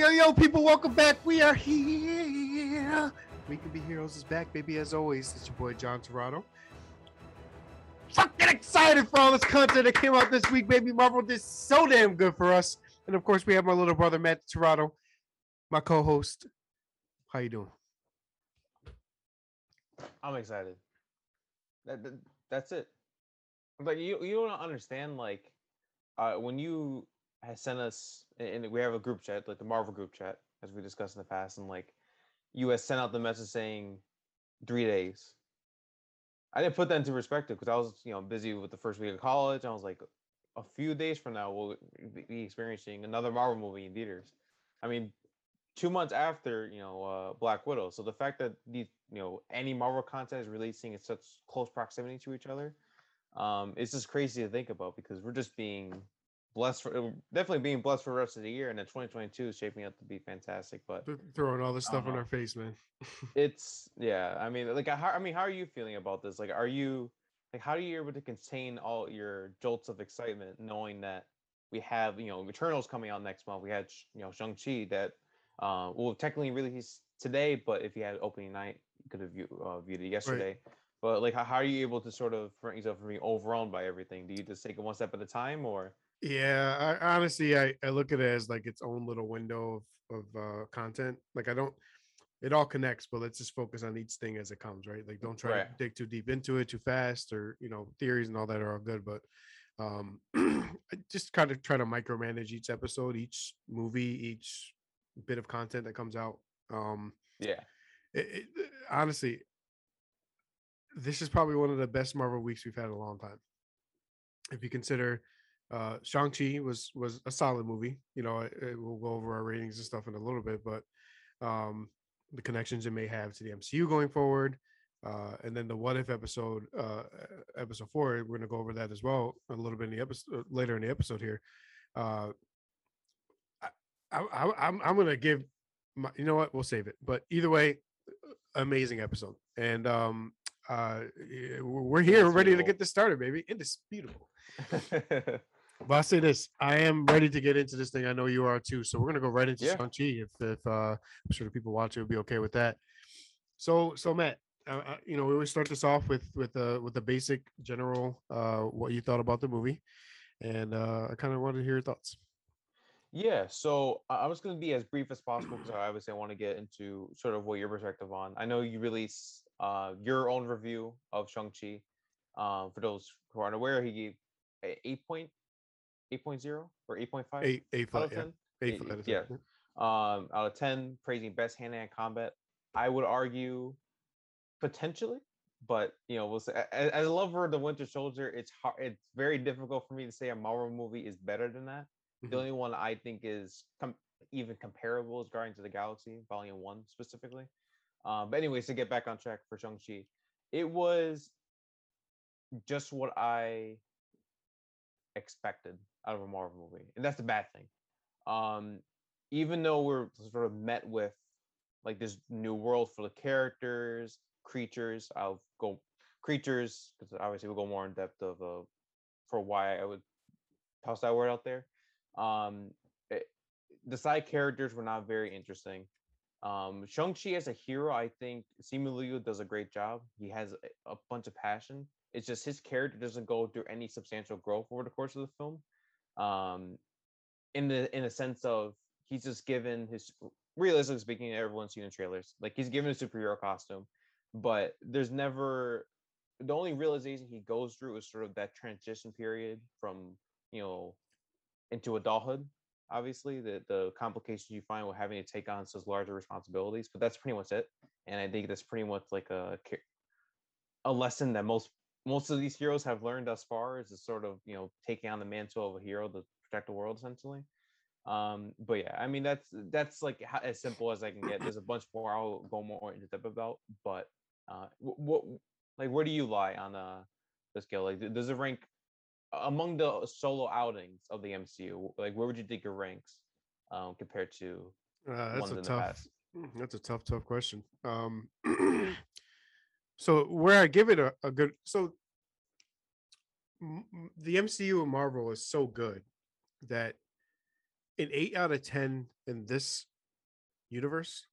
yo, yo, people, welcome back. We are here. We Can Be Heroes is back, baby. As always, it's your boy John Torado. Fucking excited for all this content that came out this week, baby. Marvel did so damn good for us. And of course, we have my little brother Matt Torado, my co-host. How you doing? I'm excited. That, that that's it. But you you don't understand like uh when you had sent us and we have a group chat like the Marvel group chat as we discussed in the past and like you had sent out the message saying three days. I didn't put that into perspective because I was you know busy with the first week of college. I was like a few days from now we'll be experiencing another Marvel movie in theaters. I mean, two months after you know uh, Black Widow. So the fact that these you know any Marvel content is releasing in such close proximity to each other, um, it's just crazy to think about because we're just being blessed for uh, definitely being blessed for the rest of the year, and then 2022 is shaping up to be fantastic. But throwing all this stuff in our face, man. it's yeah. I mean, like, how, I mean, how are you feeling about this? Like, are you like, how are you able to contain all your jolts of excitement, knowing that we have you know Eternals coming out next month? We had you know Shang Chi that uh, well, technically released today, but if you had opening night, you could have view, uh, viewed it yesterday. Right. But like, how, how, are you able to sort of prevent yourself from being overwhelmed by everything? Do you just take it one step at a time, or? Yeah, I, honestly, I, I look at it as like its own little window of of uh, content. Like, I don't. It all connects, but let's just focus on each thing as it comes, right? Like, don't try right. to dig too deep into it too fast, or you know, theories and all that are all good, but um, I just kind of try to micromanage each episode, each movie, each bit of content that comes out. Um, yeah. It, it, honestly, this is probably one of the best Marvel weeks we've had in a long time. If you consider uh Shang-Chi was was a solid movie. You know, it, it, we'll go over our ratings and stuff in a little bit, but um the connections it may have to the MCU going forward. Uh, and then the what if episode, uh, episode four, we're going to go over that as well a little bit in the episode later in the episode here. Uh, I, I, I'm I'm gonna give my, you know what we'll save it, but either way, amazing episode, and um, uh, we're here, we're ready to get this started, baby. Indisputable. but I'll say this: I am ready to get into this thing. I know you are too. So we're gonna go right into yeah. Shang Chi. If if uh, I'm sure the people watching will be okay with that. So so Matt, uh, uh, you know, we always start this off with with uh with the basic general uh what you thought about the movie, and uh, I kind of wanted to hear your thoughts. Yeah, so I- just going to be as brief as possible because I obviously want to get into sort of what your perspective on. I know you released uh, your own review of Shang Chi. Um, for those who aren't aware, he gave a 8 point, 8.0 or 8.5 eight, eight out of 10. Yeah. Eight, eight, yeah. Um, out of 10, praising best hand-to-hand combat. I would argue potentially, but you know, we'll say as, as a lover of the Winter Soldier, it's hard. It's very difficult for me to say a Marvel movie is better than that. Mm-hmm. The only one I think is com- even comparable is Guardians of the Galaxy Volume One specifically. Um, but anyways, to get back on track for Shang Chi, it was just what I expected out of a Marvel movie, and that's the bad thing. Um, even though we're sort of met with like this new world full of characters, creatures, I'll go creatures because obviously we'll go more in depth of uh, for why I would toss that word out there. Um, it, eh, the side characters were not very interesting. Um, Shang-Chi as a hero, I think Simu Liu does a great job. He has a, a bunch of passion. It's just his character doesn't go through any substantial growth over the course of the film. Um, in the in a sense of he's just given his realistically speaking, everyone's seen the trailers. Like he's given a superhero costume, but there's never the only realization he goes through is sort of that transition period from you know into adulthood obviously the the complications you find with having to take on such larger responsibilities but that's pretty much it and i think that's pretty much like a a lesson that most most of these heroes have learned thus far is to sort of you know taking on the mantle of a hero to protect the world essentially um but yeah i mean that's that's like as simple as i can get there's a bunch more i'll go more into depth about but uh what like where do you lie on uh the scale like does it rank among the solo outings of the MCU, like where would you think it ranks um, compared to uh, that's a tough. Mm, that's a tough, tough question. Um, so where I give it a, a good, so m- the MCU and Marvel is so good that an eight out of ten in this universe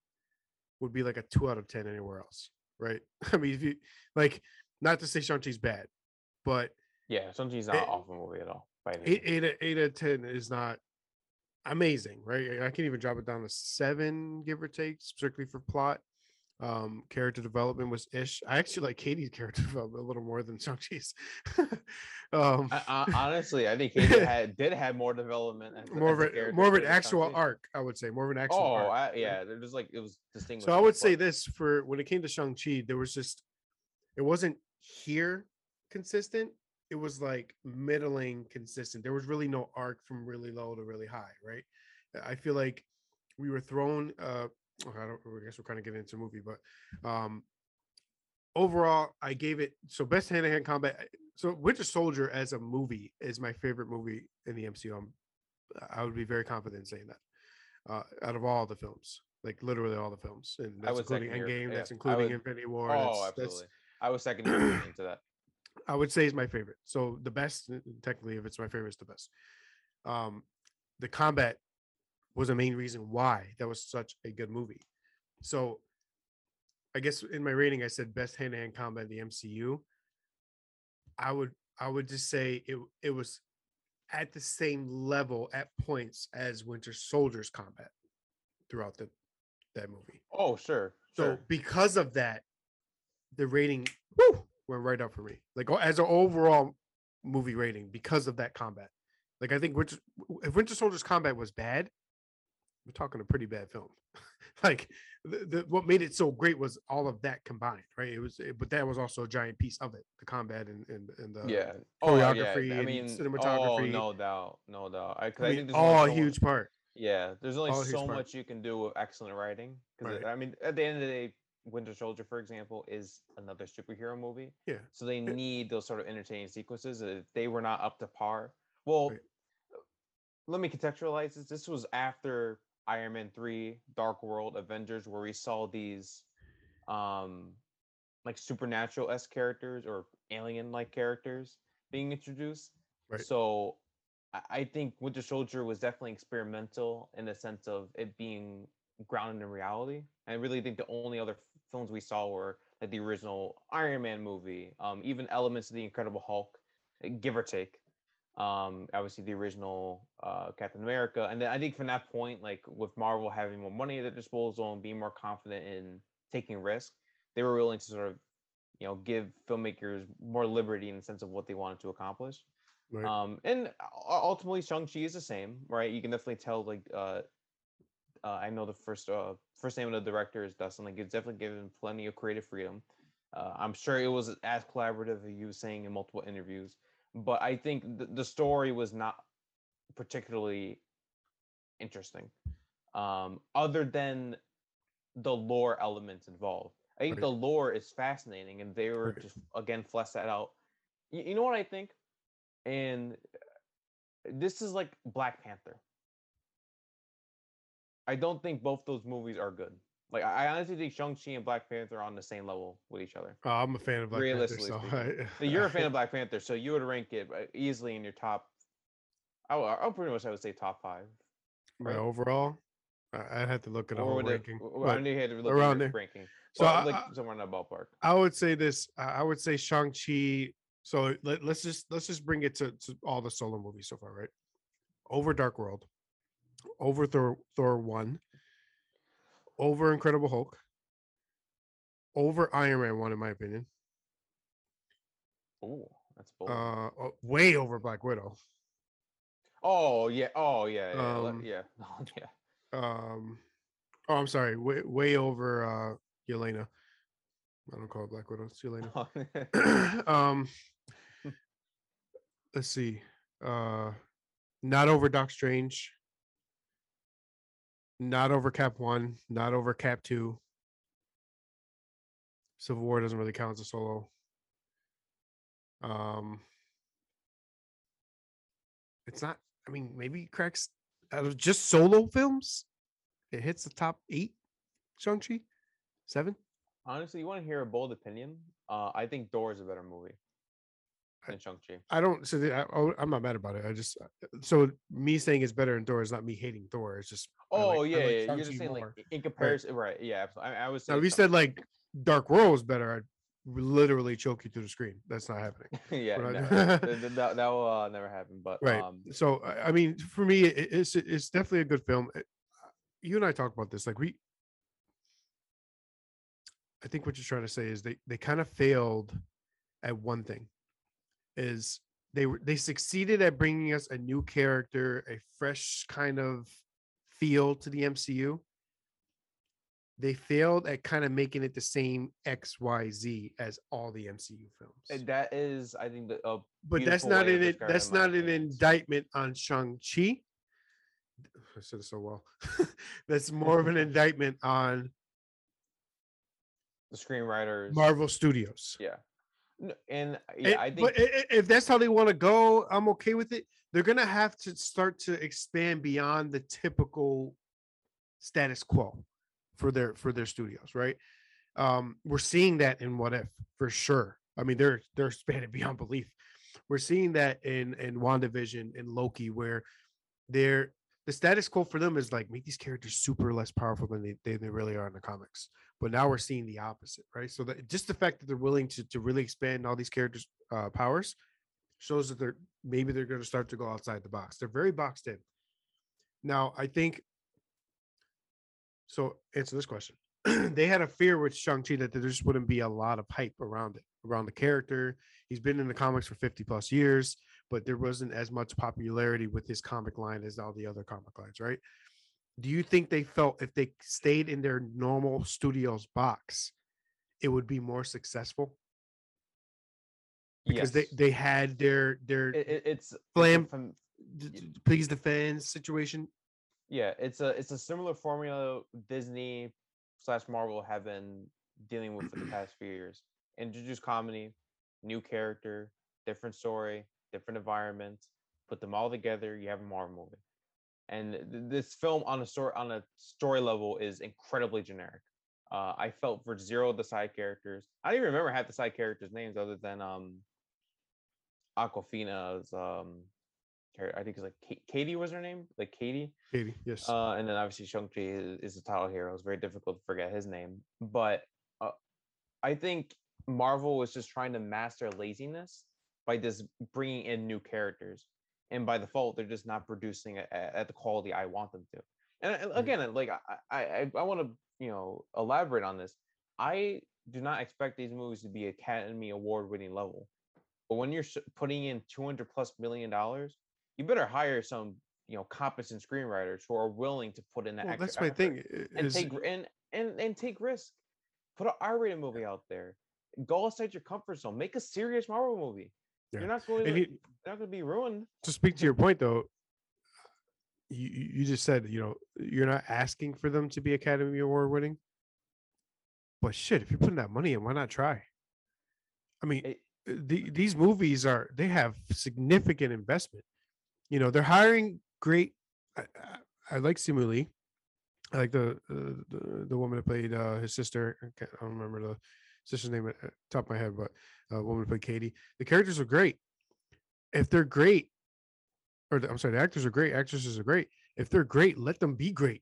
would be like a two out of ten anywhere else, right? I mean, if you like, not to say Shang Chi's bad, but Yeah, Shang-Chi's not Eh, an awful movie at all. By any eight, out- out of ten is not amazing, right? I can't even drop it down to seven, give or take, strictly for plot. Um, character development was ish. I actually like Katie's character development a little more than Shang Chi's. um, I, I, honestly, I think Katie had did have more development. as more of as a a, more of an actual arc, I would say, more of an actual Oh, arc. I, yeah, they're just like it was distinguished. So I would say this for when it came to Shang Chi, there was just it wasn't here consistent. It was like middling consistent. There was really no arc from really low to really high, right? I feel like we were thrown. Uh, I don't. I guess we're kind of getting into movie, but um, overall, I gave it so best hand to hand combat. So Winter Soldier as a movie is my favorite movie in the MCU. I'm, I would be very confident in saying that. Uh, out of all the films, like literally all the films, and that's including second your- Endgame, yeah, that's including would- Infinity War. Oh, that's, absolutely. that's I was second to that. I would say is my favorite. So the best, technically, if it's my favorite, it's the best. Um, the combat was a main reason why that was such a good movie. So, I guess in my rating, I said best hand-to-hand combat in the MCU. I would, I would just say it, it was at the same level at points as Winter Soldier's combat throughout the that movie. Oh, sure. So sure. because of that, the rating woo, went right up for me. Like as an overall movie rating, because of that combat. Like I think Winter, if Winter Soldier's combat was bad, we're talking a pretty bad film. like the, the, what made it so great was all of that combined, right? It was, it- but that was also a giant piece of it, the combat and and, and the yeah. Oh, yeah. choreography I and mean, oh, cinematography. Oh, no doubt, no doubt. I, I I mean, all a huge part. Yeah, there's only all so part. much you can do with excellent writing. Because Right. I mean, at the end of the day, Winter Soldier, for example, is another superhero movie. Yeah. So they need those sort of entertaining sequences. If they were not up to par, well, Right. let me contextualize this. This was after Iron Man three, Dark World, Avengers, where we saw these, um, like supernatural s characters or alien like characters being introduced. Right. So I- think Winter Soldier was definitely experimental in the sense of it being grounded in reality. I really think the only other films we saw were like the original Iron Man movie, um, even elements of the Incredible Hulk, uh, give or take. Um, obviously the original uh, Captain America, and then I think from that point, like with Marvel having more money at their disposal and being more confident in taking risk, they were willing to sort of, you know, give filmmakers more liberty in the sense of what they wanted to accomplish. Right. Um, and ultimately, Shang Chi is the same, right? You can definitely tell. Like, uh, uh, I know the first uh, first name of the director is Dustin. Like, it's definitely given plenty of creative freedom. Uh, I'm sure it was as collaborative as you were saying in multiple interviews. But I think the, the story was not particularly interesting, um, other than the lore elements involved. I think Right. the lore is fascinating, and they were Right. just again flesh that out. You, you know what I think? and uh, this is like Black Panther. I don't think both those movies are good. Like I I honestly think Shang Chi and Black Panther are on the same level with each other. Oh, I'm a fan of Black Panther, Realistically so. I- you're a fan of Black Panther, so you would rank it uh, easily in your top. I would- I'll pretty much I would say top five. my right? overall. I- I'd have to look at a whole would it? ranking. I know you had to look around at ranking. So Well, I- like somewhere in that ballpark. I would say this. I I would say Shang Chi. So let, let's just let's just bring it to, to all the solo movies so far, right? Over Dark World, over Thor Thor one, over Incredible Hulk, over Iron Man one, in my opinion. Oh, that's bold. Uh, oh, way over Black Widow. oh yeah. Oh yeah. Yeah. um, yeah. yeah. Um, oh, I'm sorry, way way over uh Yelena. I don't call it Black Widow. It's Yelena. um let's see uh not over doc strange not over cap one not over cap two civil war doesn't really count as a solo um it's not i mean maybe cracks out of just solo films it hits the top eight shang-chi seven Honestly, you want to hear a bold opinion? Uh, I think Thor is a better movie. Than Shang Chi. I don't. So the, I, oh, I'm not mad about it. I just so me saying it's better in Thor is not me hating Thor. It's just Oh like- yeah, like yeah. You're just saying more. like in comparison, right? Yeah, absolutely. I, I was Now, if you said like Dark World was better, I'd literally choke you to the screen. That's not happening. yeah, no, th- th- that, that will uh, never happen. But Right. um, So I mean, for me, it, it's it's definitely a good film. Uh, You and I talked about this. Like we, I think what you're trying to say is they they kind of failed at one thing, is they were they succeeded at bringing us a new character, a fresh kind of feel to the MCU. They failed at kind of making it the same X Y Z as all the MCU films and that is, I think, the uh, but that's not an it- that's not an indictment on Shang Chi. I said it so well. that's more of an indictment on the screenwriters. Marvel Studios. Yeah. And yeah, And- I think but if that's how they want to go, I'm okay with it. They're gonna have to start to expand beyond the typical status quo for their for their studios, right? Um, we're seeing that in What If for sure. I mean, they're they're expanded beyond belief. We're seeing that in in WandaVision and Loki, where they're the status quo for them is like make these characters super less powerful than they, they, they really are in the comics. But now we're seeing the opposite, right? So that just the fact that they're willing to to really expand all these characters' uh, powers shows that they're maybe they're going to start to go outside the box. They're very boxed in. Now, I think so. Answer this question. they had a fear with Shang-Chi that there just wouldn't be a lot of hype around it, around the character. He's been in the comics for 50 plus years, but there wasn't as much popularity with his comic line as all the other comic lines, right? Do you think they felt if they stayed in their normal studios box, it would be more successful? Because yes. they, they had their their it, it- it's Flam- d- please the fans situation. yeah, it's a it's a similar formula Disney slash Marvel have been dealing with for the past few years. Introduce comedy, new character, different story, different environments, put them all together, you have a Marvel movie. And th- this film on a story on a story level is incredibly generic. Uh, I felt for zero of the side characters. I don't even remember half the side characters' names other than um Awkwafina's um I think it's like Ka- Katie was her name, like Katie. Katie, yes. Uh, and then obviously Shang-Chi is, is the title hero. It's very difficult to forget his name. But uh, I think Marvel was just trying to master laziness by just bringing in new characters. And by default, they're just not producing it at the quality I want them to. And, Right. Mm-hmm. again, like I, I, I, want to, you know, elaborate on this. I do not expect these movies to be Academy Award winning level. But when you're putting in 200 plus million dollars, you better hire some, you know, competent screenwriters who are willing to put in that. well, extra that's my effort thing. i- and Is, take and and and take risk. Put an R-rated movie out there. Go outside your comfort zone. Make a serious Marvel movie. Yeah. You're not going to not going to be ruined. to speak to your point though, you you just said you know you're not asking for them to be Academy Award winning, but shit, if you're putting that money in, why not try? I mean, It- uh, the, these movies are they have significant investment. You know, they're hiring great. I, I, I like Simu Lee. I like the, uh, the the woman that played uh, his sister. I, can't, I don't remember the sister's name at at top of my head, but uh, woman played Katie. The characters are great. If they're great, or the, I'm sorry, the actors are great. Actresses are great. If they're great, let them be great.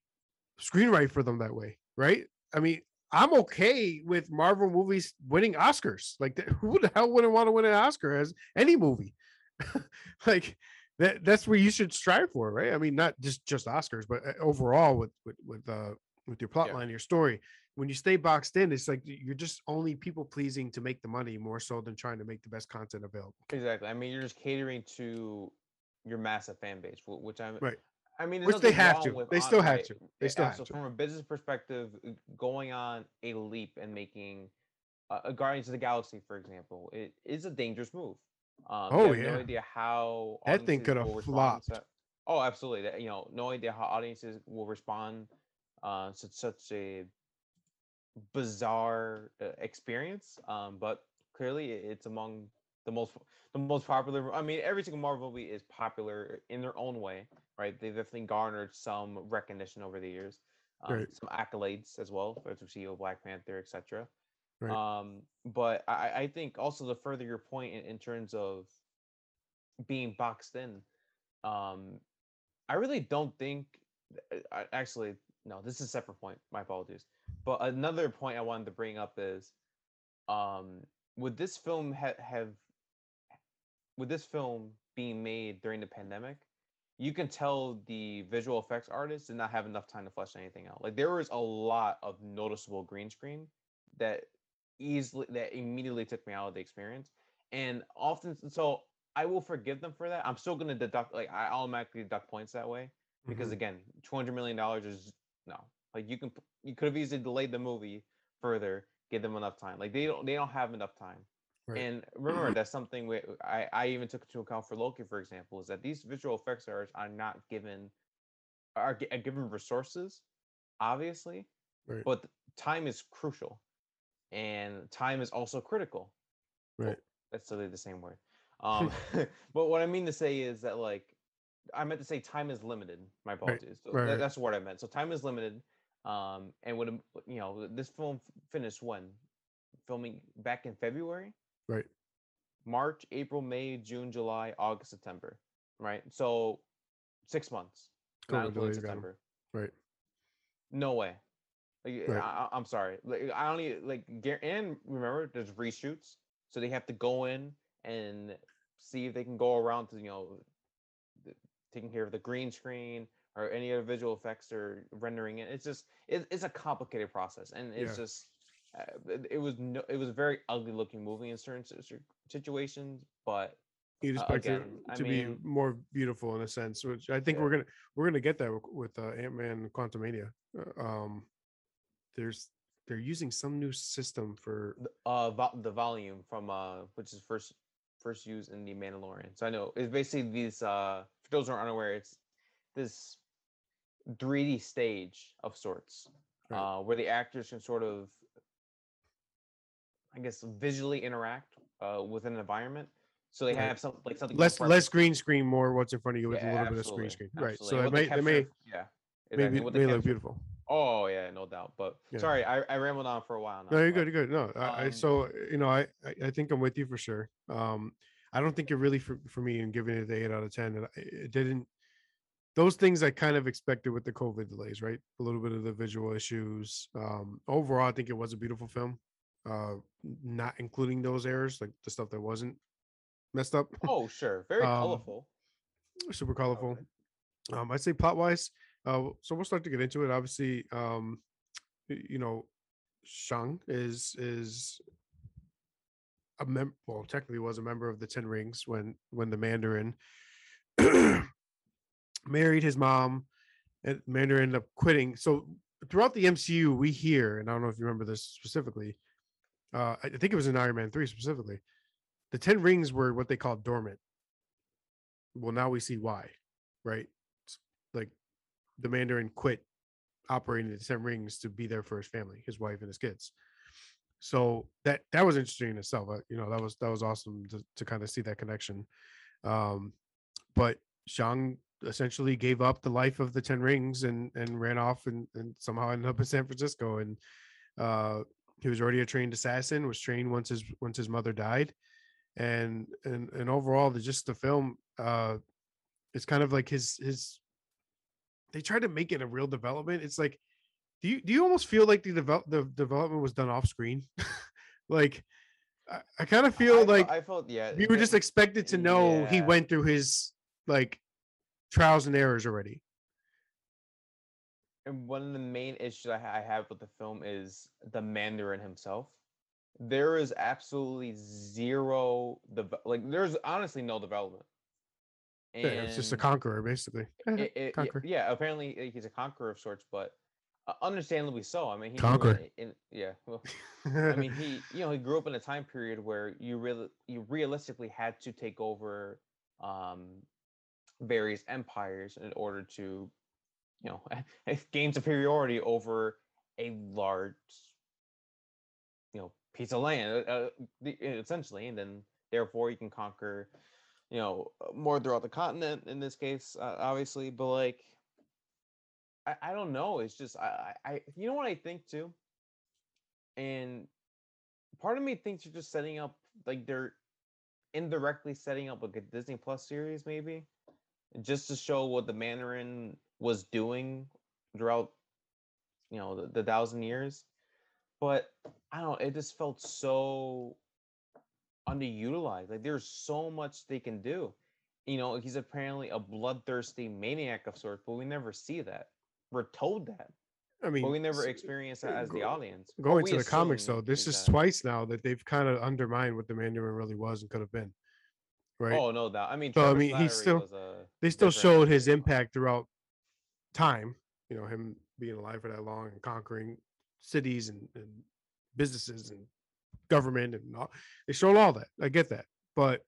Screenwrite for them that way, right? I mean, I'm okay with Marvel movies winning Oscars. Like, who the hell wouldn't want to win an Oscar as any movie? like, that that's what you should strive for, right? I mean, not just just Oscars, but uh, overall with with with uh with your plot Yeah. line, your story. When you stay boxed in, it's like you're just only people pleasing to make the money more so than trying to make the best content available. Exactly. I mean, you're just catering to your massive fan base, which I'm. Right. I mean, Which they have to. They still have to. They still have so to. from a business perspective, uh, going on a leap and making uh, a Guardians of the Galaxy, for example, it is a dangerous move. Um, Oh, yeah. No idea how That thing coulda flopped. to- Oh, absolutely. That, you know, no idea how audiences will respond uh, to such a bizarre uh, experience. Um, but clearly, it's among the most the most popular. I mean, every single Marvel movie is popular in their own way, right? They've definitely garnered some recognition over the years, um, Right. some accolades as well, see with Black Panther, etc. Right. Um, but I, I think also to further your point in, in terms of being boxed in, um, I really don't think. uh, I, actually, no, this is a separate point. My apologies. But another point I wanted to bring up is, um, would this film ha- have, with this film being made during the pandemic, you can tell the visual effects artists did not have enough time to flesh anything out. Like there was a lot of noticeable green screen that easily that immediately took me out of the experience. And often so I will forgive them for that. I'm still gonna deduct like I automatically deduct points that way because Mhm. again, two hundred million dollars is no. Like you can you could have easily delayed the movie further, give them enough time. Like they don't they don't have enough time. Right. And remember, that's something we, I, I even took into account for Loki, for example, is that these visual effects artists are not given are given resources, obviously, Right. but time is crucial, and time is also critical. Right. that's totally the same word. Um, but what I mean to say is that like I meant to say time is limited. My apologies. So right, that- right. That's what I meant. So time is limited. Um, and what you know, this film finished when filming back in February. Right. March, April, May, June, July, August, September. Right. So six months. Not COVID including delays got 'em. September. Right. No way. Like, Right. I, I'm sorry. Like I only like and remember there's reshoots, so they have to go in and see if they can go around to you know taking care of the green screen or any other visual effects or rendering it. It's just it, it's a complicated process, and it's Yeah. just uh, it, was no, it was a very ugly looking movie in certain situations, but You'd Uh, expect again, it I to mean- be more beautiful in a sense, which I think Yeah. we're gonna we're gonna get that with, with uh, Ant Man Quantumania. Uh, Um, there's they're using some new system for uh vo- the volume from uh which is first first used in the Mandalorian. So I know it's basically these uh for those who are unaware, it's this 3D stage of sorts. Right. Uh where the actors can sort of I guess visually interact uh with an environment. So they Right. have some like something less less green screen, more what's in front of you with Yeah, a little bit of absolutely, screen screen. Right. So absolutely. it may they they may yeah. maybe exactly, what may look beautiful. Oh yeah, no doubt. But Yeah. sorry, I, I rambled on for a while now. No, you're but- good. You're good. No, I, I um, so you know, I, I think I'm with you for sure. Um, I don't think you're really for, for me in giving it the eight out of ten. And it didn't. Those things I kind of expected with the COVID delays, right? A little bit of the visual issues. Um, overall, I think it was a beautiful film. Uh, not including those errors, like the stuff that wasn't messed up, Oh sure, very Um, colorful. super colorful. Okay. Um, I'd say plot wise. Uh, so we'll start to get into it. Obviously, um, you know, Shang is is a mem. Well, technically, was a member of the Ten Rings when when the Mandarin married his mom, and Mandarin ended up quitting. So throughout the MCU, we hear, and I don't know if you remember this specifically. Uh, I think it was in Iron Man three specifically. The Ten Rings were what they called dormant. Well, now we see why, right? Like the Mandarin quit operating the Ten Rings to be there for his family, his wife and his kids. So that that was interesting in itself. uh, You know, that was that was awesome to, to kind of see that connection. Um, but Shang essentially gave up the life of the Ten Rings and and ran off and, and somehow ended up in San Francisco. And uh, he was already a trained assassin. Was trained once his once his mother died, and and and overall, the just the film, uh, it's kind of like his his. They tried to make it a real development. It's like, do you do you almost feel like the develop the development was done off screen? like, I, I kind of feel I like I felt yeah. we were just expected to know he went through his like trials and errors already. and one of the main issues I, ha- I have with the film is the Mandarin himself. There is absolutely zero the like. There's honestly no development. Yeah, it's just a conqueror, basically. It- it- conqueror. yeah, apparently he's a conqueror of sorts, but uh, understandably so. I mean, he grew Conquer. In, in, yeah, well, I mean, he you know he grew up in a time period where you really you realistically had to take over um, various empires in order to you know gain superiority over a large you know piece of land uh, uh, essentially, and then therefore you can conquer you know uh, more throughout the continent in this case, uh, obviously, but like. I, I don't know. It's just I, I I- you know what I think too, and part of me thinks you're just setting up like they're indirectly setting up like a Disney Plus series, maybe, just to show what the Mandarin was doing throughout, you know, the, the thousand years. But I don't know, it just felt so underutilized. Like there's so much they can do. You know, he's apparently a bloodthirsty maniac of sorts, but we never see that. We're told that. I mean, but we never experience that uh, as the go- audience. Going to the comics though, this is that. twice now that they've kind of undermined what the Mandarin really was and could have been. Right. Oh no, doubt. I mean, So, I mean, Slattery still a they still showed his impact throughout time. You know, him being alive for that long and conquering cities and, and businesses and government and all. They showed all that. I get that, but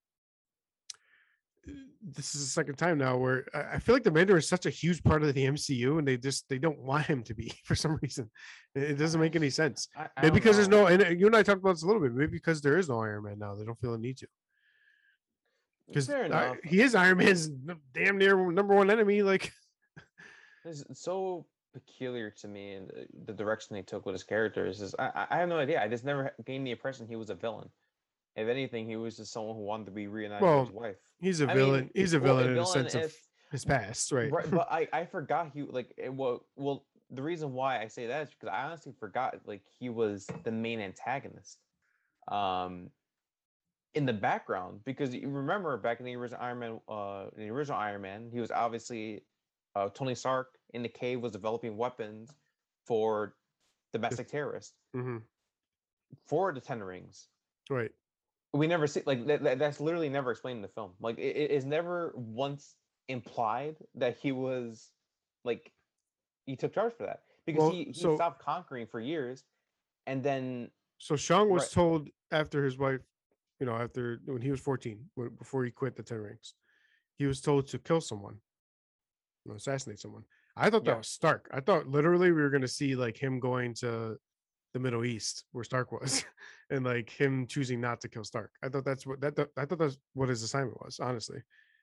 this is the second time now where I feel like the Mandarin is such a huge part of the MCU, and they just they don't want him to be for some reason. It doesn't make any sense. I, I Maybe because there's no, and uh, you and I talked about this a little bit. Maybe because there is no Iron Man now, they don't feel the need to. Because he is Iron Man's damn near number one enemy. Like, It's so peculiar to me and the- the direction they took with his characters is I, I- have no idea. I just never gained the impression he was a villain. If anything, he was just someone who wanted to be reunited Well, with his wife. he's a I mean, villain. he's a well, villain in the sense of his past, right? right but i i forgot he like it, well well the reason why i say that is because i honestly forgot like he was the main antagonist um in the background because you remember back in the original iron man uh in the original iron man he was obviously uh tony stark in the cave was developing weapons for domestic terrorists hmm for the ten rings Right. we never see like that, that- that's literally never explained in the film like it, it is never once implied that he was like he took charge for that because Well, he, he so- stopped conquering for years and then So Shang was Right. told after his wife, you know, after when he was 14, when, before he quit the Ten Rings, he was told to kill someone, you know, assassinate someone. I thought that Yeah. was Stark. I thought literally we were going to see like him going to the Middle East where Stark was, and like him choosing not to kill Stark. I thought that's what that, that I thought that's what his assignment was. Honestly,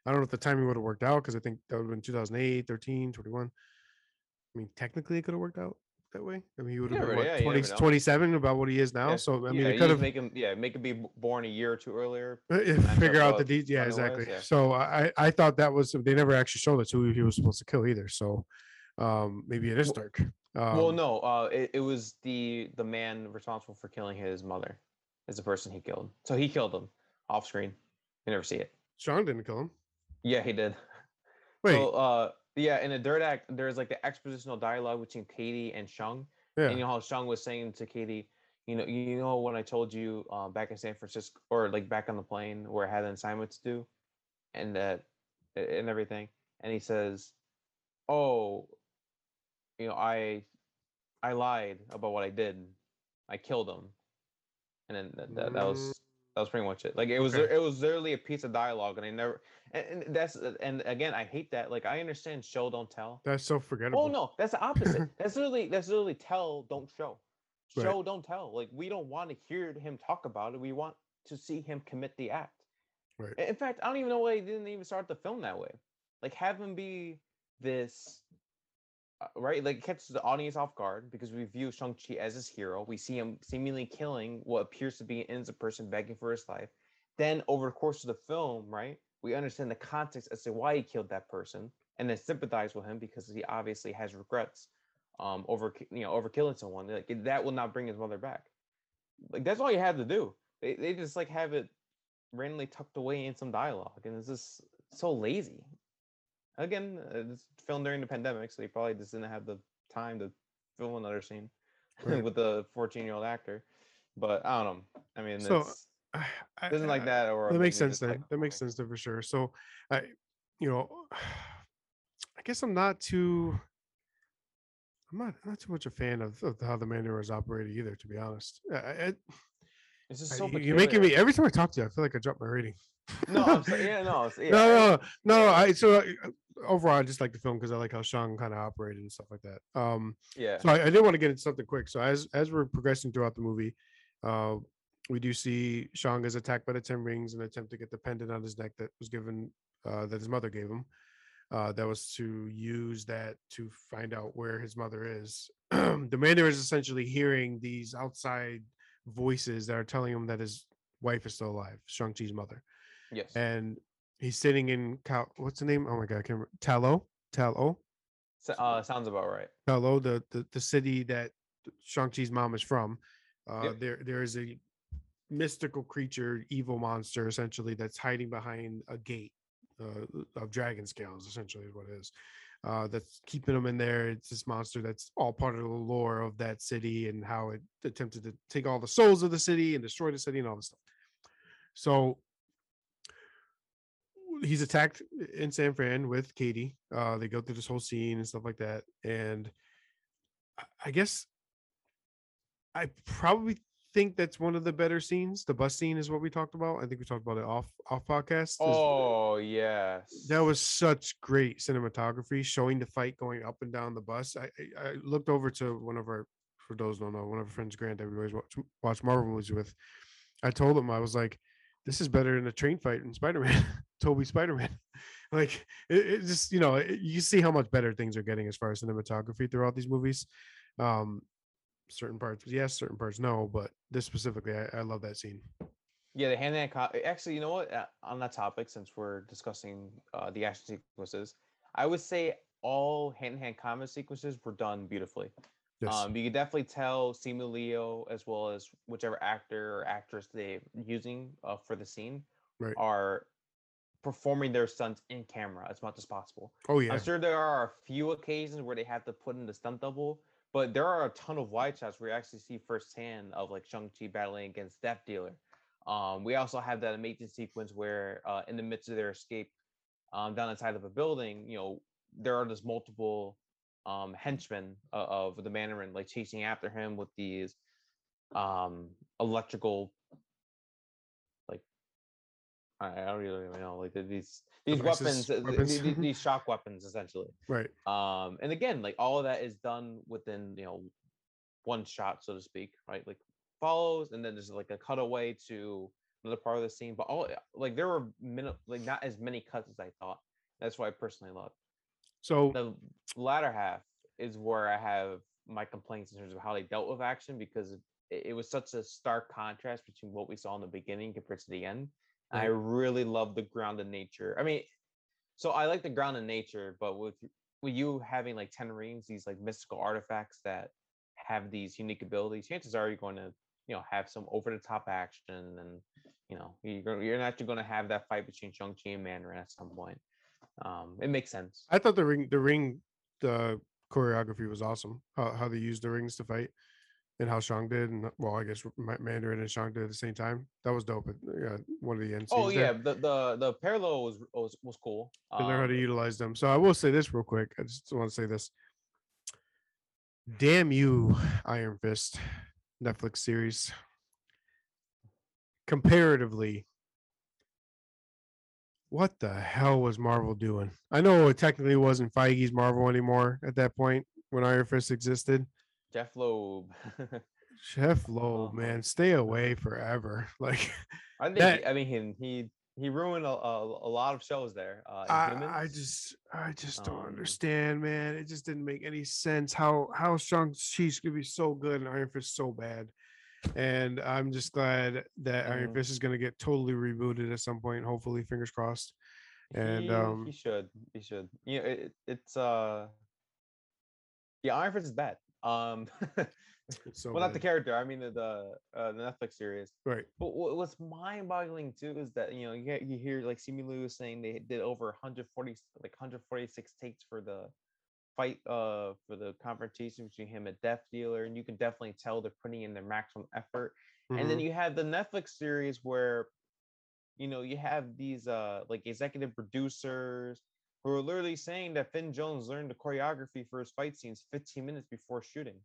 I don't know if the timing would have worked out because I think that would have been 2008, 13, 21. I mean, technically, it could have worked out that way. I mean, he would have Yeah, been right, what, yeah, 20, 27 about what he is now. yeah, So I mean, it could have make him yeah make him be born a year or two earlier figure out the. Yeah, was, exactly. So I I thought that was they never actually showed us who he was supposed to kill either. So um maybe it is Well- Stark. well Um, no uh it, it was the the man responsible for killing his mother is the person he killed so he killed him off screen you never see it Sean didn't kill him. yeah he did Wait, So uh yeah, in the Dirt Act, there's like the expositional dialogue between Katie and Shang. yeah, And you know how Shang was saying to Katie, you know, you know when I told you uh, back in San Francisco or like back on the plane where I had an assignment to do and that and everything. And he says, Oh, you know, I I lied about what I did. I killed him. And then that, that, that was that was pretty much it. Like it was Okay. it was literally a piece of dialogue, and I never and, and that's and again I hate that. Like I understand show don't tell. that's so forgettable. Oh no, that's the opposite. that's literally that's literally tell don't show. Right. Show don't tell. Like we don't want to hear him talk about it. We want to see him commit the act. Right. In fact, I don't even know why he didn't even start the film that way. Like have him be this uh, right? Like it catches the audience off guard because we view Shang-Chi as his hero. We see him seemingly killing what appears to be an innocent person begging for his life. Then over the course of the film, right, we understand the context as to why he killed that person and then sympathize with him because he obviously has regrets um over you know over killing someone. Like that will not bring his mother back. Like that's all you had to do. They they just like have it randomly tucked away in some dialogue and it's just so lazy again, uh, it's filmed during the pandemic, so he probably just didn't have the time to film another scene Right. with the 14 year old actor. But I don't know. I mean, So, it's, I, I- doesn't like that or that makes sense then. like, that makes sense then for sure. So I, you know, I guess I'm not too. I'm not, not too much a fan of, of how the Mandarin is operated either, to be honest. I, I, It's just so you- you're making me every time I talk to you, I feel like I drop my rating. No, I'm sorry. Yeah, no, yeah, no, no, no. I so uh, overall, I just like the film because I like how Shang kind of operated and stuff like that. Um, yeah. so I, I did want to get into something quick. So as as we're progressing throughout the movie, uh, we do see Shang is attacked by the Ten Rings and attempt to get the pendant on his neck that was given uh, that his mother gave him. Uh, that was to use that to find out where his mother is. the Mandarin is essentially hearing these outside voices that are telling him that his wife is still alive, Shang Chi's mother, Yes. and he's sitting in Cal. What's the name? Oh my god, I can't remember. Ta Lo, Talo, So- uh, sounds about right. Ta Lo, the the, the city that Shang Chi's mom is from. Uh, Yep. There there is a mystical creature, evil monster, essentially that's hiding behind a gate uh, of dragon scales. Essentially, is what it is. Uh, that's keeping them in there. It's this monster that's all part of the lore of that city and how it attempted to take all the souls of the city and destroy the city and all this stuff. So he's attacked in San Fran with Katie. Uh, they go through this whole scene and stuff like that. And I- guess I probably think that's one of the better scenes. The bus scene is what we talked about. I think we talked about it off off podcast. Oh yes. that was such great cinematography showing the fight going up and down the bus. I I, I looked over to one of our for those who don't know, one of our friends Grant that we always watch watch Marvel movies with. I told him I was like, this is better than a train fight in Spider-Man, Tobey Spider-Man. like it, it just, you know, it, you see how much better things are getting as far as cinematography throughout these movies. Um certain parts, yes, certain parts, no, but this specifically, I, I love that scene. Yeah, the hand-to-hand co- actually, you know what? uh, On that topic, since we're discussing uh, the action sequences, I would say all hand-to-hand combat sequences were done beautifully. Yes. Um, you could definitely tell Simu Liu as well as whichever actor or actress they're using uh, for the scene Right. are performing their stunts in camera as much as possible. oh yeah. I'm sure there are a few occasions where they have to put in the stunt double, but there are a ton of wide shots where you actually see firsthand of like Shang-Chi battling against Death Dealer. Um, we also have that amazing sequence where uh, in the midst of their escape um, down inside of a building, you know, there are just multiple um, henchmen uh, of the Mandarin like chasing after him with these um, electrical like I I don't really know like these these Devices, weapons, uh, weapons. th- these shock weapons essentially. Right. um and again like all of that is done within you know one shot so to speak right? Like follows and then there's like a cutaway to another part of the scene but all like there were minute like not as many cuts as i thought. That's what i personally love So the latter half is where i have my complaints in terms of how they dealt with action because it, it was such a stark contrast between what we saw in the beginning compared to the end. And i really love the grounded nature. I mean so i like the grounded nature but with with you having like 10 rings these like mystical artifacts that have these unique abilities chances are you're going to you know have some over the top action and you know you're, you're actually going to have that fight between Shang-Chi and Mandarin at some point um it makes sense I thought the ring, the ring, the choreography was awesome. How how they used the rings to fight, and how Shang did, and well, I guess Mandarin and Shang did at the same time. That was dope. Yeah, one of the end scenes. Oh there. yeah, the the the parallel was was, was cool. to learn how to Um, utilize them. So I will say this real quick. I just want to say this. Damn you, Iron Fist, Netflix series. Comparatively, what the hell was Marvel doing? I know it technically wasn't Feige's Marvel anymore at that point when Iron Fist existed. Jeph Loeb. Chef Loeb, Uh-huh. man, stay away forever. Like I think That- I mean he he he ruined a, a, a lot of shows there. Uh, I, I just I just don't Um, understand, man. It just didn't make any sense how how Shang Chi's gonna be so good and Iron Fist so bad. And I'm just glad that Iron. Fist is gonna get totally rebooted at some point. Hopefully, fingers crossed. and, he, um, he should he should you know it, it's uh yeah Iron Fist is bad. Um, so well not the character. I mean the the, uh, the Netflix series. right. But what's mind-boggling too is that you know you, get, you hear like Simu Liu saying they did over 140 like 146 takes for the fight uh for the confrontation between him and Death Dealer, and you can definitely tell they're putting in their maximum effort. And then Mhm. you have the Netflix series where you know you have these uh like executive producers who are literally saying that Finn Jones learned the choreography for his fight scenes 15 minutes before shooting.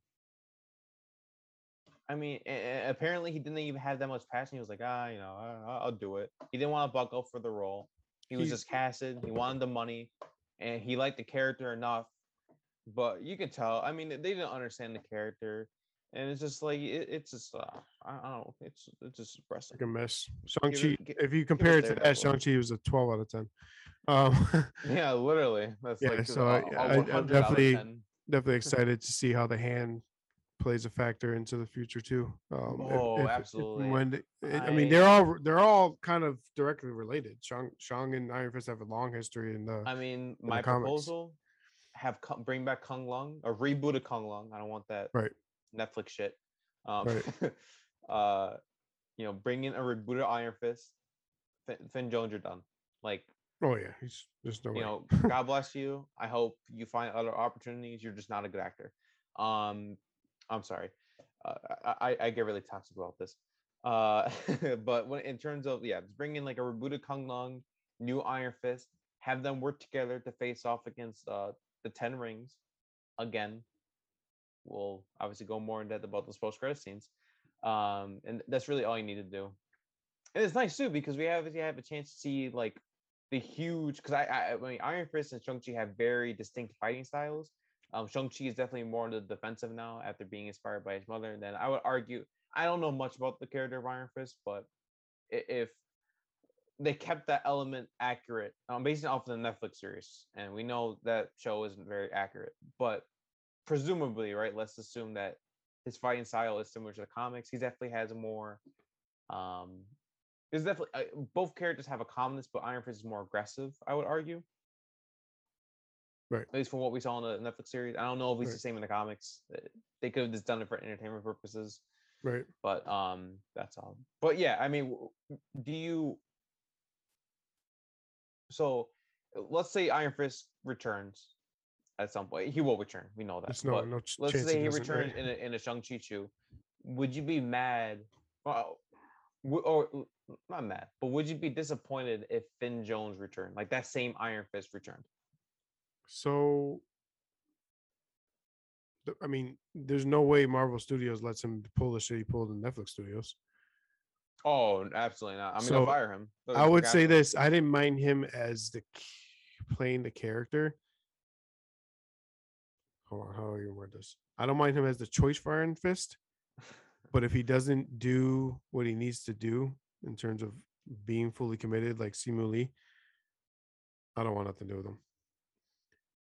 I mean, apparently he didn't even have that much passion. He was like, ah, you know, I'll do it. He didn't want to buckle for the role. He was He- just casted. He wanted the money, and he liked the character enough. But you could tell. I mean, they didn't understand the character, and it's just like it, it's just uh, I, I don't know. It's it's just depressing. like a mess. Shang Chi. If you compare it to that. Shang Chi was a 12 out of 10. Um, Yeah, literally. That's Yeah, like so I- I- I'm 100 out definitely- definitely excited to see how the hand plays a factor into the future too. Um, Oh, if- if absolutely. and when they- I, mean, they're all they're all kind of directly related. Shang Shang and Iron Fist have a long history in the. I mean, my comics. Have bring back K'un-Lun or reboot of K'un-Lun. I don't want that Right. Netflix shit. Um, Right. uh, you know, bring in a rebooted Iron Fist. Finn, Finn Jones, you're done. Like, oh yeah, he's there's no you way. know, God bless you. I hope you find other opportunities. You're just not a good actor. Um, I'm sorry. Uh, I, I I get really toxic about this. Uh, but when in terms of yeah, just bring in like a rebooted K'un-Lun, new Iron Fist, have them work together to face off against uh the Ten Rings again. We'll obviously go more in depth about those post credit scenes. Um, and that's really all you need to do. And it's nice too because we obviously have a chance to see like the huge because I, I I mean Iron Fist and Shang Chi have very distinct fighting styles. Um, Shang Chi is definitely more on the defensive now after being inspired by his mother. And then I would argue I don't know much about the character of Iron Fist, but if they kept that element accurate, um, based off of the Netflix series, and we know that show isn't very accurate, but presumably, right? Let's assume that his fighting style is similar to the comics. He definitely has a more um there's definitely uh, both characters have a commonness, but Iron Fist is more aggressive. I would argue, Right. at least from what we saw in the Netflix series. I don't know if it's Right. the same in the comics. Uh, They could have just done it for entertainment purposes, Right. but um, that's all. But yeah, I mean, do you? So, let's say Iron Fist returns at some point. He will return. We know that. There's no no ch- let's say he doesn't, right? returns in a in a Shang Chi Chu. Would you be mad? Well, or not mad, but would you be disappointed if Finn Jones returned, like that same Iron Fist returned? So, I mean, there's no way Marvel Studios lets him pull the shit he pulled in Netflix Studios. Oh, absolutely not. I'm So, they'll fire him. I would say this: I didn't mind him as the c- playing the character. Hold on, how do you word this? I don't mind him as the choice for Iron Fist, but if he doesn't do what he needs to do in terms of being fully committed, like Simu Liu, I don't want nothing to do with him.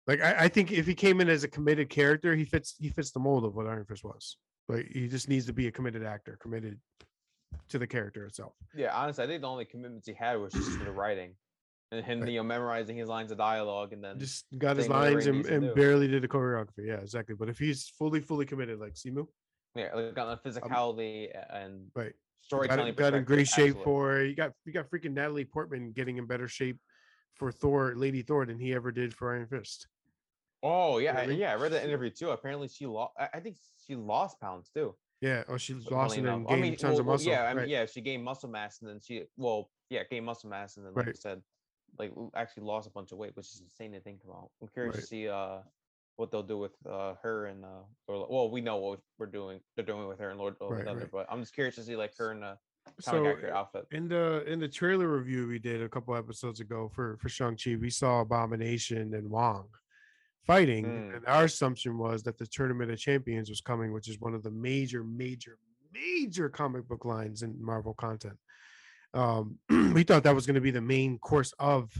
Like I, I think if he came in as a committed character, he fits he fits the mold of what Iron Fist was. Like he just needs to be a committed actor, committed to the character itself. Yeah, honestly, I think the only commitments he had was just to the writing, and him, Right. you know, memorizing his lines of dialogue, and then just got his lines and, and barely did the choreography. Yeah, exactly. But if he's fully, fully committed, like Simu, yeah, like got the physicality a- and Um, right, got, storytelling. it- got in great shape absolutely. for. You got you got freaking Natalie Portman getting in better shape for Thor, Lady Thor, than he ever did for Iron Fist. Oh yeah, what I I- mean? yeah. I read that interview too. Apparently, she lost. I think she lost pounds too. Yeah. Oh, funnily lost and then gained I mean, tons well, of muscle. Yeah, I mean, right. yeah, she gained muscle mass and then she, well, yeah, gained muscle mass and then, like you Right. said, like actually lost a bunch of weight, which is insane to think about. I'm curious Right. to see uh what they'll do with uh her and uh, or, well, we know what we're doing. They're doing with her and Lord Right, right. but I'm just curious to see like her in a comic So outfit. in the in the trailer review we did a couple episodes ago for for Shang Chi, we saw Abomination and Wong fighting, Mm. and our assumption was that the Tournament of Champions was coming, which is one of the major, major, major comic book lines in Marvel content. Um, we thought that was going to be the main course of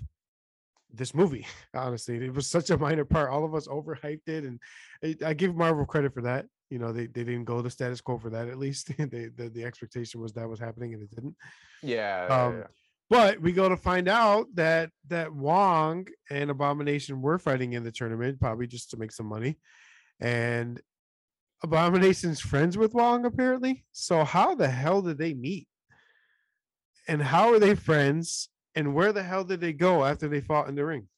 this movie. Honestly, it was such a minor part. All of us overhyped it, and I- I give Marvel credit for that. You know, they, they didn't go the status quo for that. At least they, the the expectation was that was happening, and it didn't. Yeah, yeah, Um, yeah. But we go to find out that that Wong and Abomination were fighting in the tournament, probably just to make some money. And Abomination's friends with Wong, apparently. So how the hell did they meet? And how are they friends? And where the hell did they go after they fought in the ring?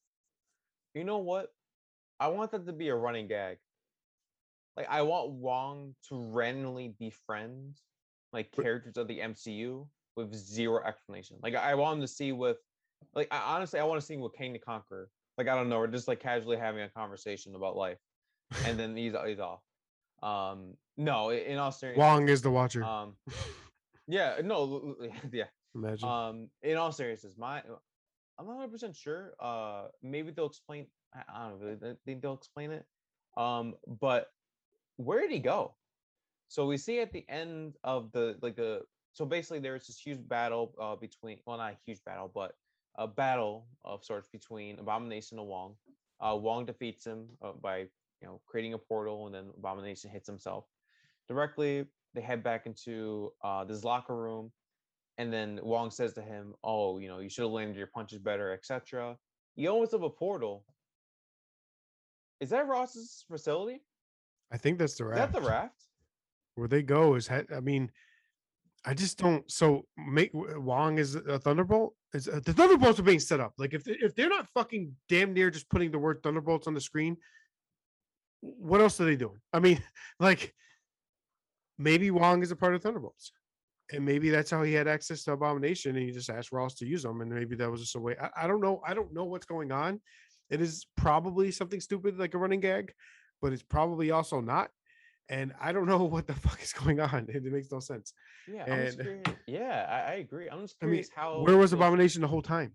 You know what? I want that to be a running gag. Like I want Wong to randomly befriend like characters of the MCU with zero explanation. Like I want him to see with like I, honestly I want to see him with Kang the Conqueror. Like I don't know, we're just like casually having a conversation about life. And then he's he's off. Um no, in all seriousness. Wong is the watcher. Um yeah, no, yeah. Imagine. Um, in all seriousness, my I'm not 100 percent sure. Uh, maybe they'll explain. I don't know. I think they'll explain it. Um, but where did he go? So we see at the end of the like the so basically there's this huge battle uh between well not a huge battle but a battle of sorts between Abomination and Wong. Uh, Wong defeats him uh, by you know creating a portal and then Abomination hits himself. directly. They head back into uh, this locker room, and then Wong says to him, "Oh, you know, you should have landed your punches better, etc." He opens up a portal. Is that Ross's facility? I think that's the Is raft. that the raft? Where they go is, I mean, I just don't. So make Wong is a thunderbolt. Is uh, the thunderbolts are being set up? Like if if they're not fucking damn near just putting the word thunderbolts on the screen, what else are they doing? I mean, like maybe Wong is a part of Thunderbolts, and maybe that's how he had access to Abomination, and he just asked Ross to use them, and maybe that was just a way. I, I don't know. I don't know what's going on. It is probably something stupid like a running gag, but it's probably also not. And I don't know what the fuck is going on. It, makes no sense. Yeah, I'm And- Yeah, I, I agree. I'm just I mean, curious how. Where was Abomination the whole time?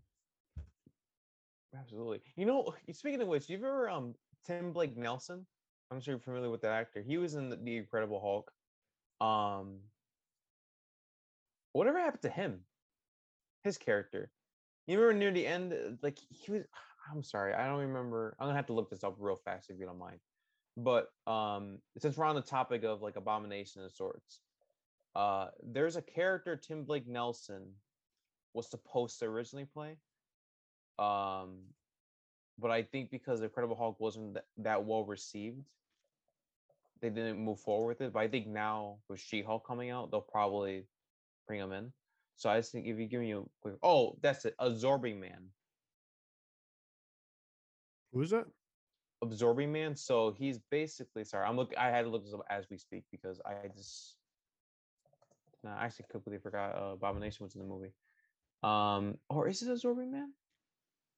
Absolutely. You know, speaking of which, you've ever um Tim Blake Nelson? I'm sure you're familiar with that actor. He was in the, the Incredible Hulk. Um, whatever happened to him? His character. You remember near the end, like he was. I'm sorry, I don't remember. I'm gonna have to look this up real fast if you don't mind. But um, since we're on the topic of like abomination of sorts, uh, there's a character Tim Blake Nelson was supposed to originally play. Um, but I think because Incredible Hulk wasn't that, that well received, they didn't move forward with it. But I think now with She Hulk coming out, they'll probably bring him in. So I just think if you give me a quick, oh, that's it, Absorbing Man, Who's that? Absorbing Man. So he's basically sorry, I'm look. I had to look this up as we speak because I just, no, I actually completely forgot uh, Abomination was in the movie. Um, or is it Absorbing Man?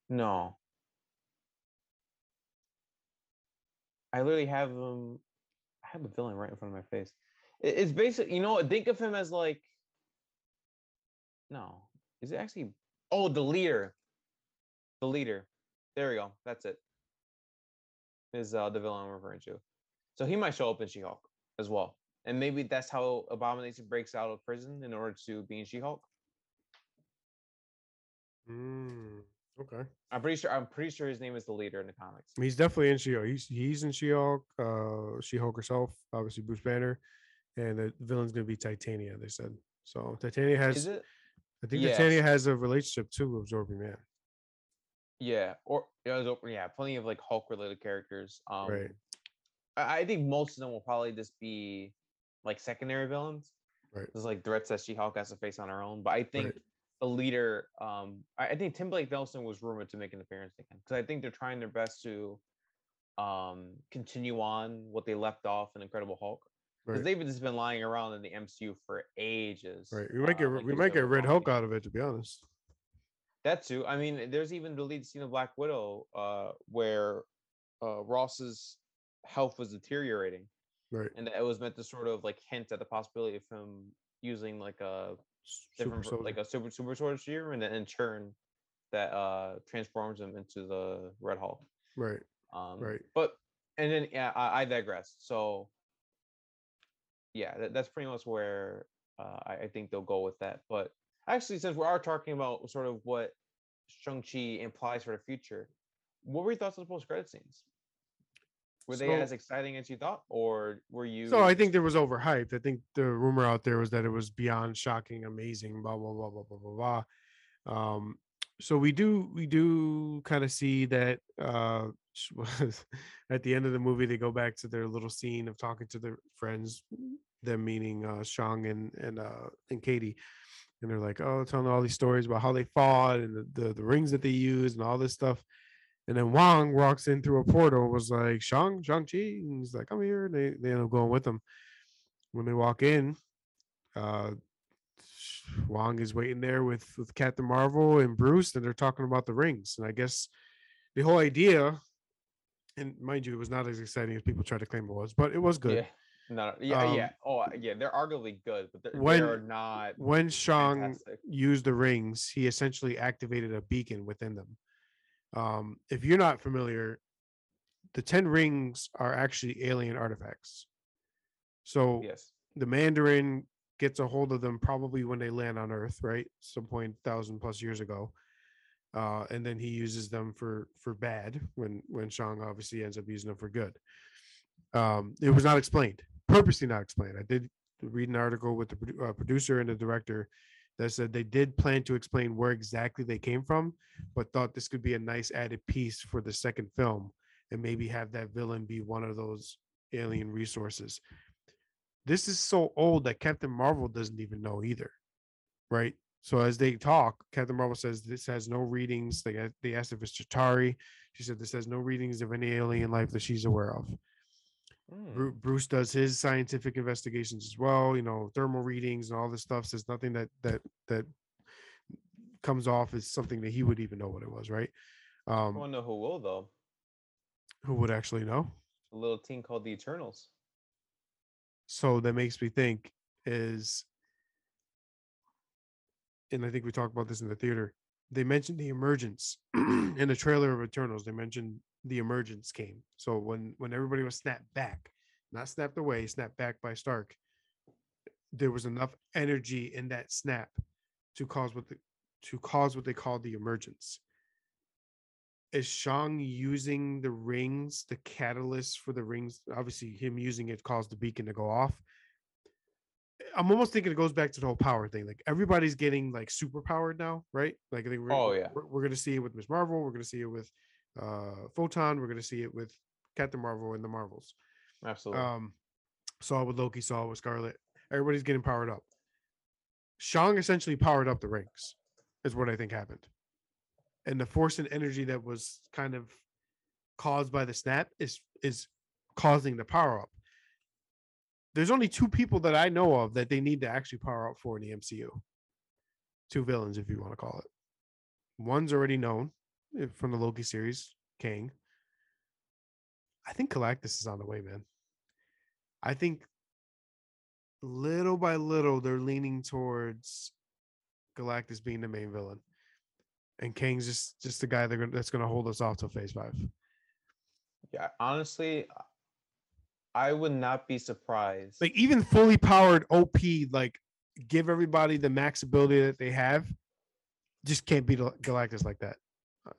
No. I literally have him. I have the villain right in front of my face. It- It's basically, you know, think of him as like. No, is it actually? Oh, the leader. The leader. There we go. That's it. Is uh, the villain I'm referring to. So he might show up in She-Hulk as well, and maybe that's how Abomination breaks out of prison in order to be in She-Hulk. Mm, okay. I'm pretty sure. I'm pretty sure his name is the leader in the comics. He's definitely in She-Hulk. He's he's in She-Hulk. Uh, She-Hulk herself, obviously Bruce Banner, and the villain's gonna be Titania. They said so. Titania has. Is it? I think Yes. Titania has a relationship too with Absorbing Man. Yeah, or yeah, a- yeah, plenty of like Hulk related characters. Um, Right. I, I think most of them will probably just be like secondary villains. Right. There's like threats that She-Hulk has to face on her own. But I think Right. the leader, um, I, I think Tim Blake Nelson was rumored to make an appearance again because I think they're trying their best to um continue on what they left off in Incredible Hulk. Because Right. they've just been lying around in the MCU for ages. Right. We might get uh, we like you might get Red Hulk out of it. To be honest. That too. I mean, there's even the lead scene of Black Widow, uh, where uh, Ross's health was deteriorating, Right. and it was meant to sort of like hint at the possibility of him using like a Super different, ver- like a super super sword serum, and then in turn, that uh transforms him into the Red Hulk. Right. Um, Right. But and then yeah, I, I digress. So yeah, that, that's pretty much where uh, I, I think they'll go with that. But actually, since we are talking about sort of what Shang Chi implies for the future, what were your thoughts on the post credit scenes? Were they So- as exciting as you thought, or were you? So I think there was overhyped. I think the rumor out there was that it was beyond shocking, amazing, blah blah blah blah blah blah blah. Um, so we do we do kind of see that uh at the end of the movie they go back to their little scene of talking to their friends, them meaning uh Shang and and uh and Katie, and they're like, oh, telling all these stories about how they fought and the the, the rings that they used and all this stuff. And then Wong walks in through a portal and was like, Shang, Shang-Chi. And he's like, I'm here. And they, they end up going with him. When they walk in, uh, Wong is waiting there with, with Captain Marvel and Bruce, and they're talking about the rings. And I guess the whole idea, and mind you, it was not as exciting as people try to claim it was, but it was good. yeah, no, yeah, Um, yeah, oh yeah, they're arguably good, but they're, when- they're not When Shang fantastic. used the rings, he essentially activated a beacon within them. Um, if you're not familiar, the 10 rings are actually alien artifacts. So Yes, the Mandarin gets a hold of them probably when they land on Earth, right? Some point thousand plus years ago. Uh, and then he uses them for for bad when when Shang obviously ends up using them for good. Um, it was not explained. Purposely not explained. I did read an article with the uh, producer and the director that said they did plan to explain where exactly they came from, but thought this could be a nice added piece for the second film and maybe have that villain be one of those alien resources. This is so old that Captain Marvel doesn't even know either, right? So as they talk, Captain Marvel says this has no readings. They they asked if it's Chitauri. She said this has no readings of any alien life that she's aware of. Bru- Bruce does his scientific investigations as well. You know, thermal readings and all this stuff. Says nothing that that that comes off as something that he would even know what it was, right? I Um, want to know who will though. who would actually know? A little team called the Eternals. So that makes me think is, and I think we talked about this in the theater. They mentioned the emergence in the trailer of Eternals. They mentioned the emergence came. So when when everybody was snapped back, not snapped away, snapped back by Stark, there was enough energy in that snap to cause what the, to cause what they call the emergence. Is Shang using the rings, the catalyst for the rings? Obviously, him using it caused the beacon to go off. I'm almost thinking it goes back to the whole power thing. Like everybody's getting like super powered now, right? Like I think we're, Oh, yeah. we're, we're gonna see it with Miss Marvel. We're gonna see it with uh Photon. We're gonna see it with Captain Marvel and the Marvels. Absolutely. Um, saw it with Loki, saw it with Scarlet. Everybody's getting powered up. Shang essentially powered up the rings, is what I think happened. And the force and energy that was kind of caused by the snap is is causing the power up. There's only two people that I know of that they need to actually power up for in the MCU. Two villains, if you want to call it. One's already known Eh, from the Loki series, Kang. I think Galactus is on the way, man. I think little by little they're leaning towards Galactus being the main villain, and Kang's just just the guy gonna, that's going to hold us off till Phase Five. yeah. Honestly, I would not be surprised. Like even fully powered OP, like give everybody the max ability that they have, just can't beat Galactus like that.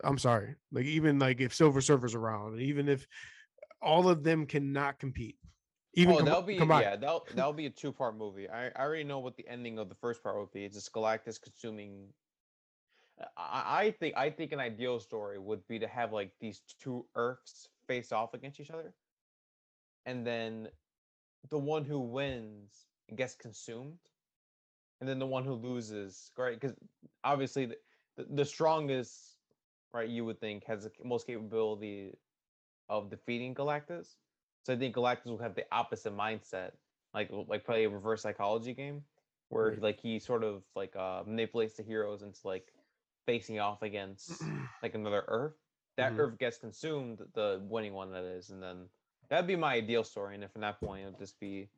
I'm sorry. Like even like if Silver Surfer's around, even if all of them cannot compete, even oh, com- that'll be combined. yeah, that'll that'll be a two part movie. I, I already know what the ending of the first part would be. It's just Galactus consuming. I, I think I think an ideal story would be to have like these two Earths face off against each other, and then the one who wins gets consumed, and then the one who loses, right? Because obviously the, the the strongest, right? You would think has the most capability of defeating Galactus. So I think Galactus will have the opposite mindset, like like play a reverse psychology game, where Right. like he sort of like uh manipulates the heroes into like facing off against like another Earth. That Mhm. Earth gets consumed, the winning one that is, and then that'd be my ideal story. And if from that point it would just be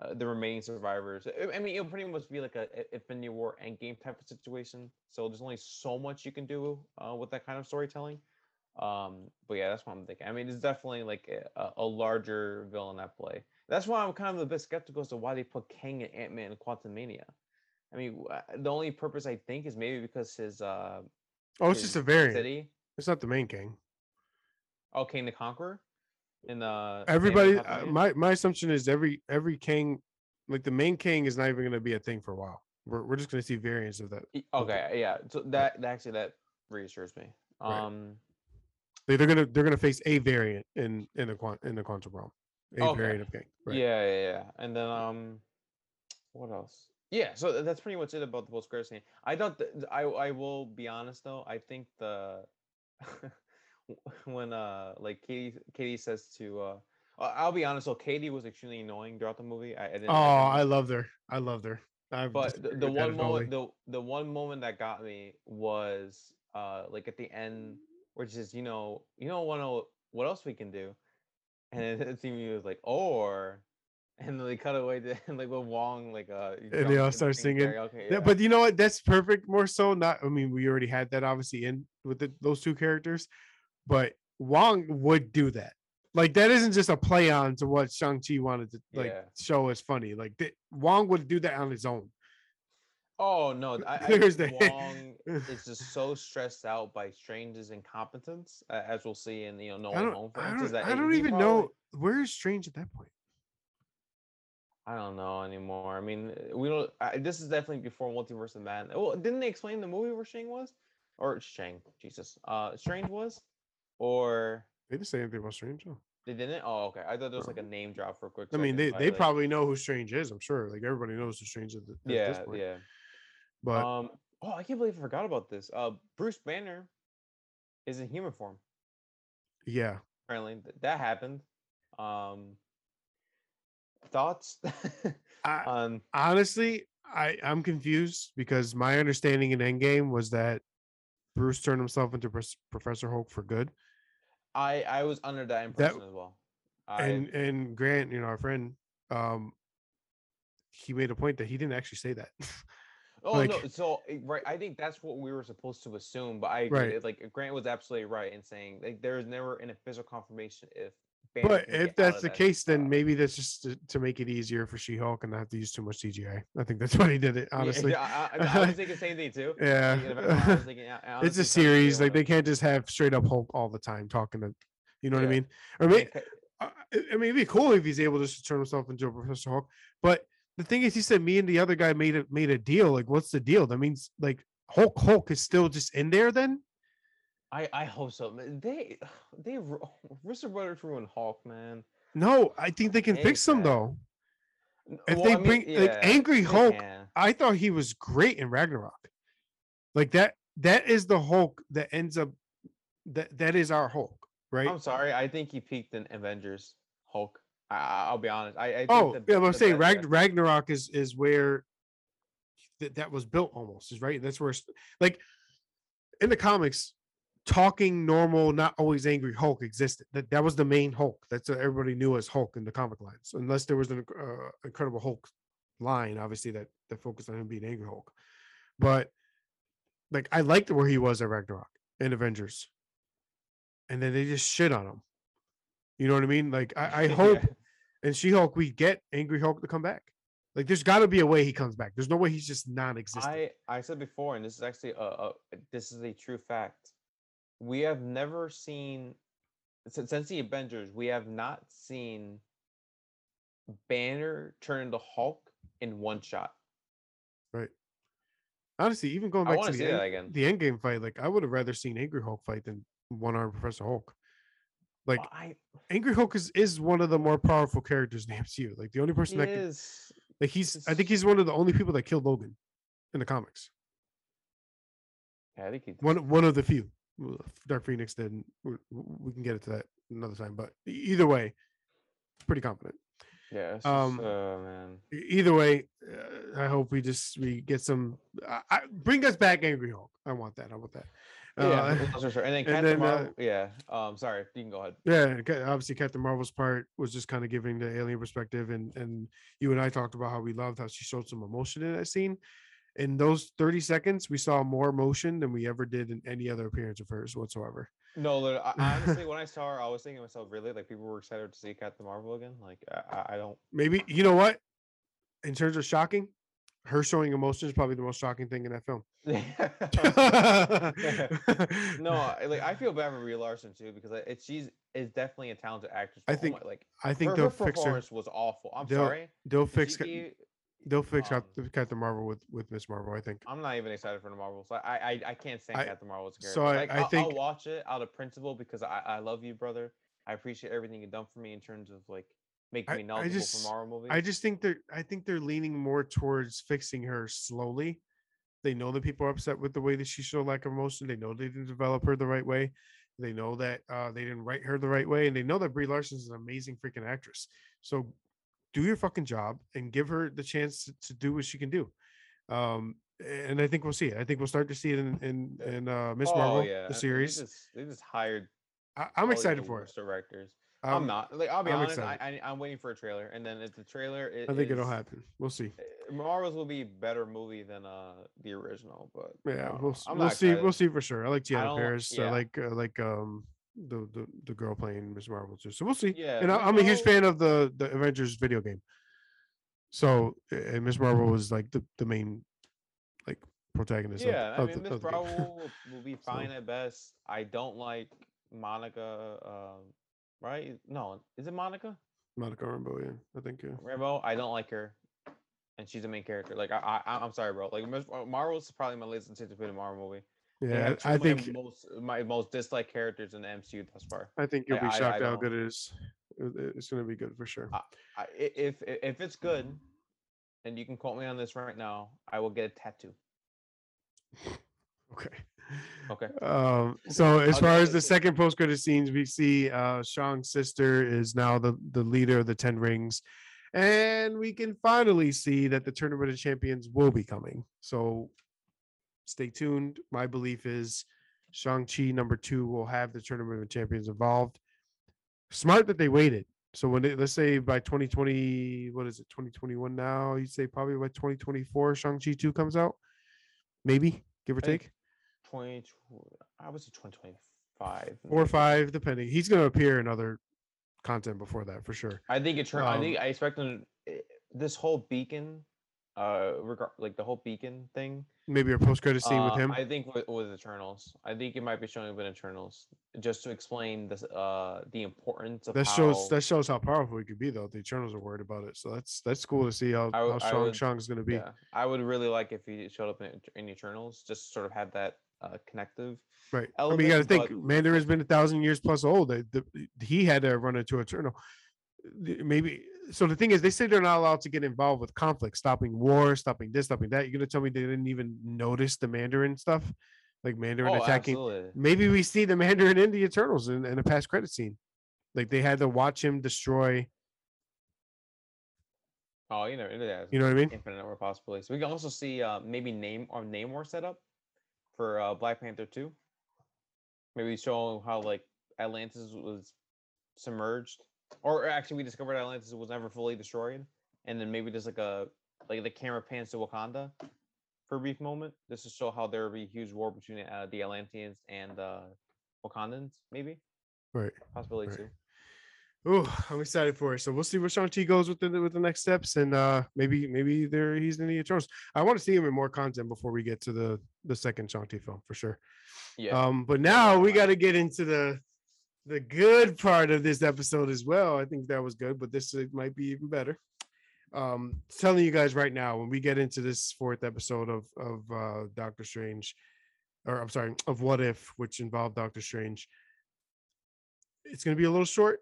uh, the remaining survivors. I- mean, it'll pretty much be like a Infinity War Endgame type of situation. So there's only so much you can do uh, with that kind of storytelling. Um, but yeah, that's what I'm thinking. I mean, it's definitely like a, a larger villain at play. That's why I'm kind of a bit skeptical as to why they put Kang and Ant Man in Quantumania. I mean, uh, the only purpose I think is maybe because his uh, oh, it's just a variant. city. It's not the main Kang. Oh, Kang the Conqueror. In uh, Everybody, uh, my my assumption is every every Kang, like the main Kang, is not even going to be a thing for a while. We're we're just going to see variants of that. Okay, yeah. So that, that actually that reassures me. Right. Um, they're gonna they're gonna face a variant in in the quant in the quantum realm, a Okay. variant of Kang. Right. Yeah, yeah, yeah. And then um, what else? Yeah, so that's pretty much it about the post credit scene. I thought th- th- I I will be honest though. I think the when uh like Katie Katie says to uh I- I'll be honest. So Katie was extremely annoying throughout the movie. I, I didn't. Oh, I loved her. I loved her. I've But the, the one moment, the the one moment that got me was uh like at the end, which is you know you don't want to what else we can do, and it, it seemed was like or, and then they cut away to like with Wong like uh And they all start singing. Okay, Yeah, but you know what? That's perfect. More so, not. I mean, we already had that obviously in with the, those two characters, but Wong would do that. Like that isn't just a play on to what Shang Chi wanted to like Yeah. show as funny. Like th- Wong would do that on his own. oh no, I, I There's the- Wong is just so stressed out by Strange's incompetence, uh, as we'll see in you know No. Home. I don't. that I don't even probably- know where is Strange at that point. I don't know anymore. I mean, we don't. I, this is definitely before Multiverse of Madness. Well, didn't they explain the movie where Shang was, or Shang? Jesus, uh, Strange was, or They didn't say anything about Strange. though. they didn't? Oh, okay. I thought there was like a name drop for a quick. I mean, they, they like- probably know who Strange is. I'm sure. Like everybody knows who Strange is. At, Yeah, this point. yeah. But Um. Oh, I can't believe I forgot about this. Uh, Bruce Banner is in human form. yeah, Apparently, that happened. Um. Thoughts I, on honestly, I I'm confused because my understanding in Endgame was that Bruce turned himself into Professor Hulk for good, I I was under that impression as well. I, and and Grant, you know, our friend, um, he made a point that he didn't actually say that. oh no, so eh, right, I think that's what we were supposed to assume. But I agree, Right. like Grant was absolutely right in saying like there is never an official confirmation if. But if that's the that case, then maybe that's just to, to make it easier for She-Hulk and not have to use too much CGI. I think that's why he did it. Honestly, yeah, I, I, I was thinking the same thing too. yeah. Thinking about it, I was thinking, it's a series. Like they can't just have straight up Hulk all the time talking to, you know what I mean? Or I mean, I I mean, it'd be cool if he's able just to turn himself into a Professor Hulk. But the thing is, he said me and the other guy made a made a deal. Like, what's the deal? That means like Hulk Hulk is still just in there. Then I I hope so. They they Russo brothers ruined Hulk, man. no, I think they can fix him though. If well, they I mean, bring like Angry Hulk, can. I thought he was great in Ragnarok. Like that. That is the Hulk that ends up. That that is our Hulk, right? I'm sorry. I think he peaked in Avengers Hulk. I, I'll be honest. I, I think Oh, the- yeah, I'm saying Ragn- Ragnarok is is where that that was built almost is right. That's where like in the comics, talking normal, not always angry Hulk existed. That that was the main Hulk. That's what everybody knew as Hulk in the comic lines, unless there was an uh, Incredible Hulk line, obviously that that focused on him being angry Hulk. But like I liked where he was at Ragnarok and Avengers, and then they just shit on him. You know what I mean? Like I, I hope Yeah. and She Hulk, we get Angry Hulk to come back. Like, there's got to be a way he comes back. There's no way he's just non-existent. I I said before, and this is actually a, a this is a true fact. We have never seen since, since the Avengers, we have not seen Banner turn into Hulk in one shot. Right. Honestly, even going back to the end, the end game fight, like I would have rather seen Angry Hulk fight than one armed Professor Hulk. Like Well, I Angry Hulk is is one of the more powerful characters in the MCU. Like the only person that can, is like he's I think he's one of the only people that killed Logan in the comics. yeah, I think he One one of the few. Dark Phoenix did. We, can get into that another time, but either way, pretty confident. yeah, it's um, just, uh, man. Either way, uh, I hope we just we get some. I, I, bring us back, Angry Hulk. I want that. I want that. yeah, Uh, for sure, and then and Captain then, uh, Marvel. yeah, um, sorry, you can go ahead. yeah, obviously Captain Marvel's part was just kind of giving the alien perspective, and and you and I talked about how we loved how she showed some emotion in that scene. In those thirty seconds, we saw more emotion than we ever did in any other appearance of hers whatsoever. No, I- honestly, when I saw her, I was thinking to myself, really, like people were excited to see Captain Marvel again. Like, I, I- don't. Maybe you know what? In terms of shocking, her showing emotion is probably the most shocking thing in that film. no, like I feel bad for Brie Larson too because it, she's is definitely a talented actress. I oh think my- like I think her, they'll her fix her. performance was awful. I'm They'll- sorry. They'll fix. she Ca- gave- They'll fix um, Cap- Captain Marvel with with Miss Marvel. I think. I'm not even excited for the Marvels. I I I can't stand I- Captain Marvel's a so. I- like, I I'll, I'll watch it out of principle because I I love you, brother. I appreciate everything you've done for me in terms of like making I- me I knowledgeable just- for Marvel movies. I just think they're I think they're leaning more towards fixing her slowly. They know that people are upset with the way that she showed lack of emotion. They know they didn't develop her the right way. They know that uh, they didn't write her the right way, and they know that Brie Larson is an amazing freaking actress. So, do your fucking job and give her the chance to, to do what she can do. Um, and I think we'll see it. I think we'll start to see it in in, in uh, Miss oh Marvel, yeah, the they series. just, they just hired. I, I'm excited for it. Directors. Um, I'm not. Like I'll be I'm honest. I, excited. I I'm waiting for a trailer, and then if the trailer, i- I think it'll happen. We'll see. uh, Marvels will be a better movie than uh the original, but Yeah, uh, we'll we'll see. excited. We'll see for sure. I like don't- Paris. I like uh, like um the, the the girl playing Miss Marvel too. So we'll see. Yeah, and I, I'm a huge fan of the the Avengers video game. So and Miss Marvel was like the the main like protagonist. Yeah, of, I mean, the, Miss of the game. Marvel will, be fine at best. I don't like Monica. Um, right? No, is it Monica? Monica Rambeau, yeah, I think yeah. Rambeau, I don't like her, and she's the main character. Like I, I I'm sorry, bro. Like Miss- uh, Marvel's probably my least anticipated Marvel movie. Yeah, I of my think most my most disliked characters in the MCU thus far. I think you'll be I- shocked I how good it is. It's gonna be good for sure. I, I, if if if it's good, and you can quote me on this right now, I will get a tattoo. Okay. Okay. Um, so as far as the second post credit scenes, we see uh Shang's sister is now the the leader of the Ten Rings, and we can finally see that the Tournament of Champions will be coming. So stay tuned. My belief is Shang Chi number two will have the Tournament of Champions involved. Smart that they waited. So when it, let's say by 2020, what is it, 2021 now? You'd say probably by 2024, Shang Chi two comes out, maybe give or take. Twenty, I was five. four or five, depending. He's going to appear in other content before that for sure. I think it turned. I Um, think I expect them. eh, This whole beacon, uh, regard like the whole beacon thing. Maybe a post credit scene with uh, him. I think with, with Eternals. I think it might be showing up in Eternals just to explain this, uh, the importance of that how. shows that shows how powerful he could be, though. The Eternals are worried about it, so that's that's cool to see how I how strong would- Shang's going to be. Yeah, I would really like if he showed up in, in Eternals, just sort of had that uh, connective. Right. I mean, you got to think but- Mandarin's been a thousand years plus old. The, the, he had to run into Eternal. Maybe so. The thing is, they say they're not allowed to get involved with conflict, stopping war, stopping this, stopping that. You're gonna tell me they didn't even notice the Mandarin stuff, like Mandarin Oh, attacking. absolutely. maybe we see the Mandarin in the Eternals in, in a past credit scene. Like they had to watch him destroy. Oh, you know, is. You know what I mean? Infinite number of possibilities. We can also see uh, maybe name or Namor setup for uh, Black Panther 2. Maybe show how like Atlantis was submerged, or actually we discovered Atlantis was never fully destroyed, and then maybe just like a like the camera pans to Wakanda for a brief moment, This is show how there would be a huge war between uh, the Atlanteans and uh, Wakandans. Maybe Right. possibility Right. too. Oh, I'm excited for it. So we'll see where Shang Chi goes with the with the next steps, and uh maybe maybe there he's in the Eternals. I want to see him in more content before we get to the the second Shang Chi film for sure. Yeah. Um, but now we got to get into the the good part of this episode as well. I think that was good, but this uh, might be even better. Um, telling you guys right now, when we get into this fourth episode of of uh, Doctor Strange, or I'm sorry, of What If, which involved Doctor Strange, it's gonna be a little short,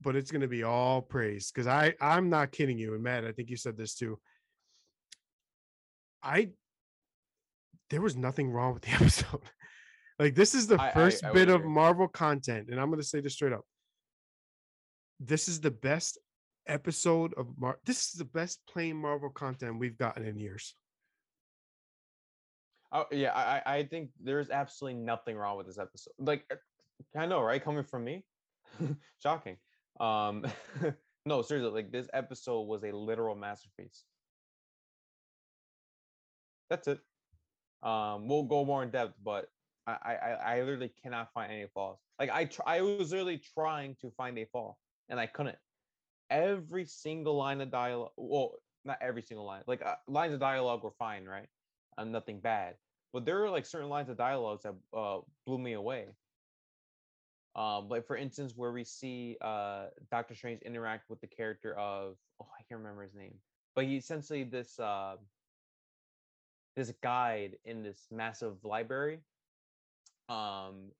but it's gonna be all praise because I I'm not kidding you, and Matt, I think you said this too. I there was nothing wrong with the episode. Like this is the I- I- first I would bit of agree. Marvel content, and I'm going to say this straight up. This is the best episode of Mar. This is the best plain Marvel content we've gotten in years. Oh yeah, I I I think there's absolutely nothing wrong with this episode. Like uh, I know, right? Coming from me, shocking. Um, no, seriously, like this episode was a literal masterpiece. That's it. Um, we'll go more in depth, but I I I literally cannot find any flaws. Like I tr- I was literally trying to find a flaw, and I couldn't. Every single line of dialogue, well, not every single line, like uh, lines of dialogue were fine, right? and nothing bad. But there are like certain lines of dialogues that uh, blew me away. Um, like for instance, where we see uh, Doctor Strange interact with the character of oh I can't remember his name, but he essentially this uh, this guide in this massive library. Um,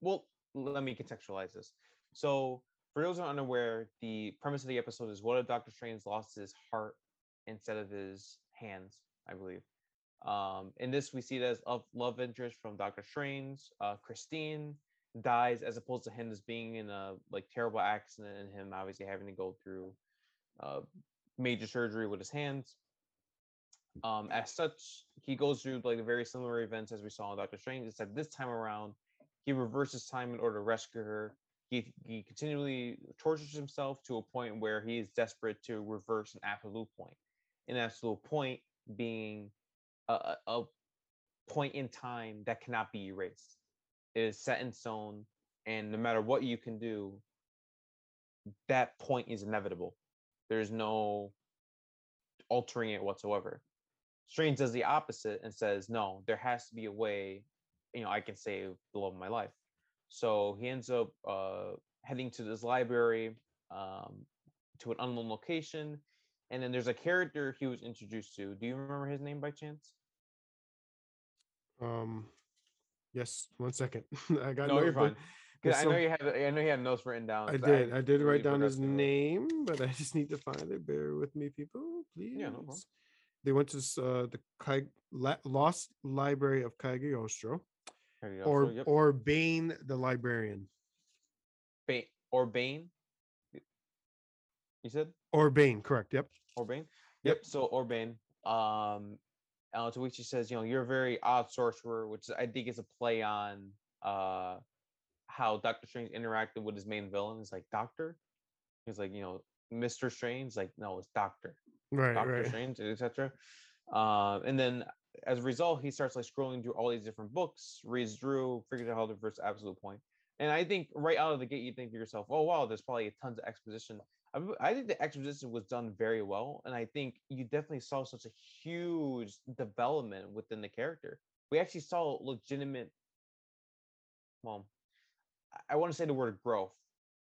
well, let me contextualize this. So for those who are unaware, the premise of the episode is what if Doctor Strange lost his heart instead of his hands, I believe. Um, in this, we see it as love, love interest from Doctor Strange. Uh, Christine dies as opposed to him just being in a like terrible accident and him obviously having to go through uh, major surgery with his hands. Um, as such, he goes through like very similar events as we saw in Doctor Strange. Except this time around, he reverses time in order to rescue her. He he continually tortures himself to a point where he is desperate to reverse an absolute point. An absolute point being a, a, point in time that cannot be erased. It is set in stone, and no matter what you can do, that point is inevitable. There's no altering it whatsoever. Strange does the opposite and says, no, there has to be a way, you know, I can save the love of my life. So he ends up uh, heading to this library, um, to an unknown location. And then there's a character he was introduced to. Do you remember his name by chance? Um, yes. One second. I got No, you're fine. I know you had I know you had notes written down. I did. I did write down his name, but I just need to find it. Bear with me, people, please. no problem. They went to uh, the Kai- La- Lost Library of Cagliostro, or yep. or Bane the librarian, Bane or Bane. You said or Bane. Correct. Yep. O'Bengh. Yep. Yep. So O'Bengh. Um, to which he says, you know, you're a very odd sorcerer, which I think is a play on uh how Doctor Strange interacted with his main villain. It's like Doctor. He's like, you know, Mister Strange. Like, no, it's Doctor. Right. Doctor right. Strange, etc. Um, and then as a result, he starts like scrolling through all these different books, reads Drew, figures out how to verse absolute point. And I think right out of the gate, you think to yourself, "Oh wow, there's probably tons of exposition." I, think the exposition was done very well, and I think you definitely saw such a huge development within the character. We actually saw legitimate. Well, I want to say the word growth,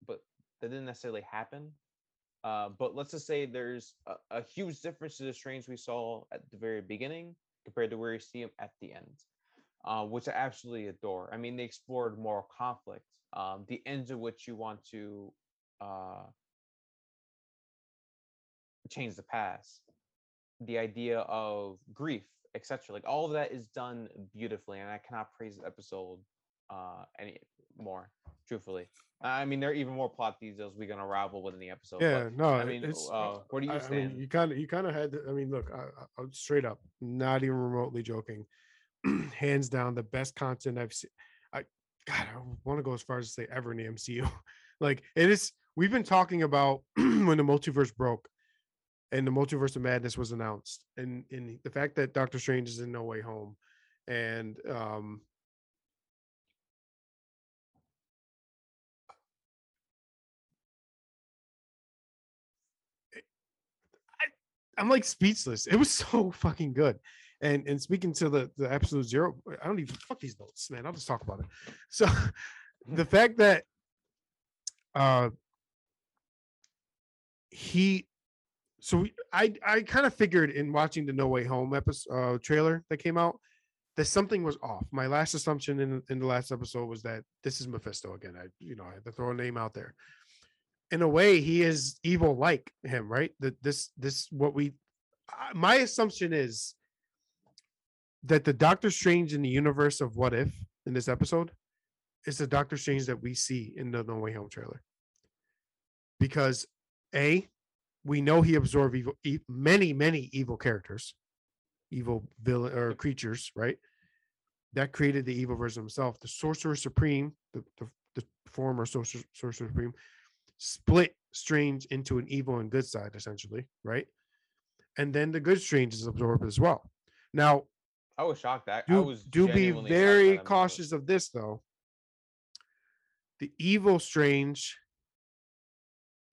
but that didn't necessarily happen. Uh, but let's just say there's a, a huge difference to the strains we saw at the very beginning compared to where you see them at the end, uh, which I absolutely adore. I mean, they explored moral conflict, um, the ends of which you want to uh, change the past, the idea of grief, etc. Like all of that is done beautifully, and I cannot praise the episode uh, any more. Truthfully, I mean, there are even more plot details we're gonna unravel within the episode. but- Yeah. No. I mean, uh, where do you I, I stand? mean, you kind of, you kind of had. To, I mean, look, I, straight up, not even remotely joking. Hands down, the best content I've seen. I, God, I want to go as far as to say ever in the MCU. like it is. We've been talking about when the multiverse broke, and the multiverse of madness was announced, and and the fact that Doctor Strange is in No Way Home, and um. I'm like speechless. It was so fucking good. And and speaking to the the absolute zero, I don't even fuck these notes, man. I'll just talk about it. So the fact that uh he so we, I I kind of figured in watching the No Way Home episode uh, trailer that came out that something was off. My last assumption in in the last episode was that this is Mephisto again. I you know I had to throw a name out there. In a way, he is evil like him, right? That this this what we my assumption is that the Doctor Strange in the universe of What If in this episode is the Doctor Strange that we see in the No Way Home trailer. Because a we know he absorbed evil, e- many many evil characters, evil villain or creatures, right? That created the evil version of himself. The Sorcerer Supreme, the the, the former Sorcerer, Sorcerer Supreme, split Strange into an evil and good side, essentially, right? And then the good Strange is absorbed as well. Now, I was shocked. I, I do, was do be genuinely shocked by very cautious of this though the evil strange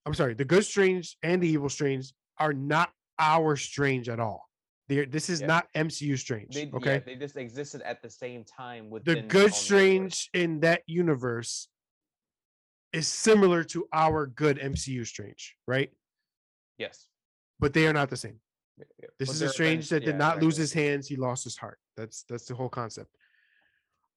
i'm sorry the good strange and the evil strange are not our strange at all They're, this is Yeah. not mcu strange They, okay yeah, they just existed at the same time with the good strange in that universe is similar to our good mcu strange right Yes. but they are not the same Yeah. This But is a strange that did yeah, not lose his hands. He lost his heart. That's that's the whole concept.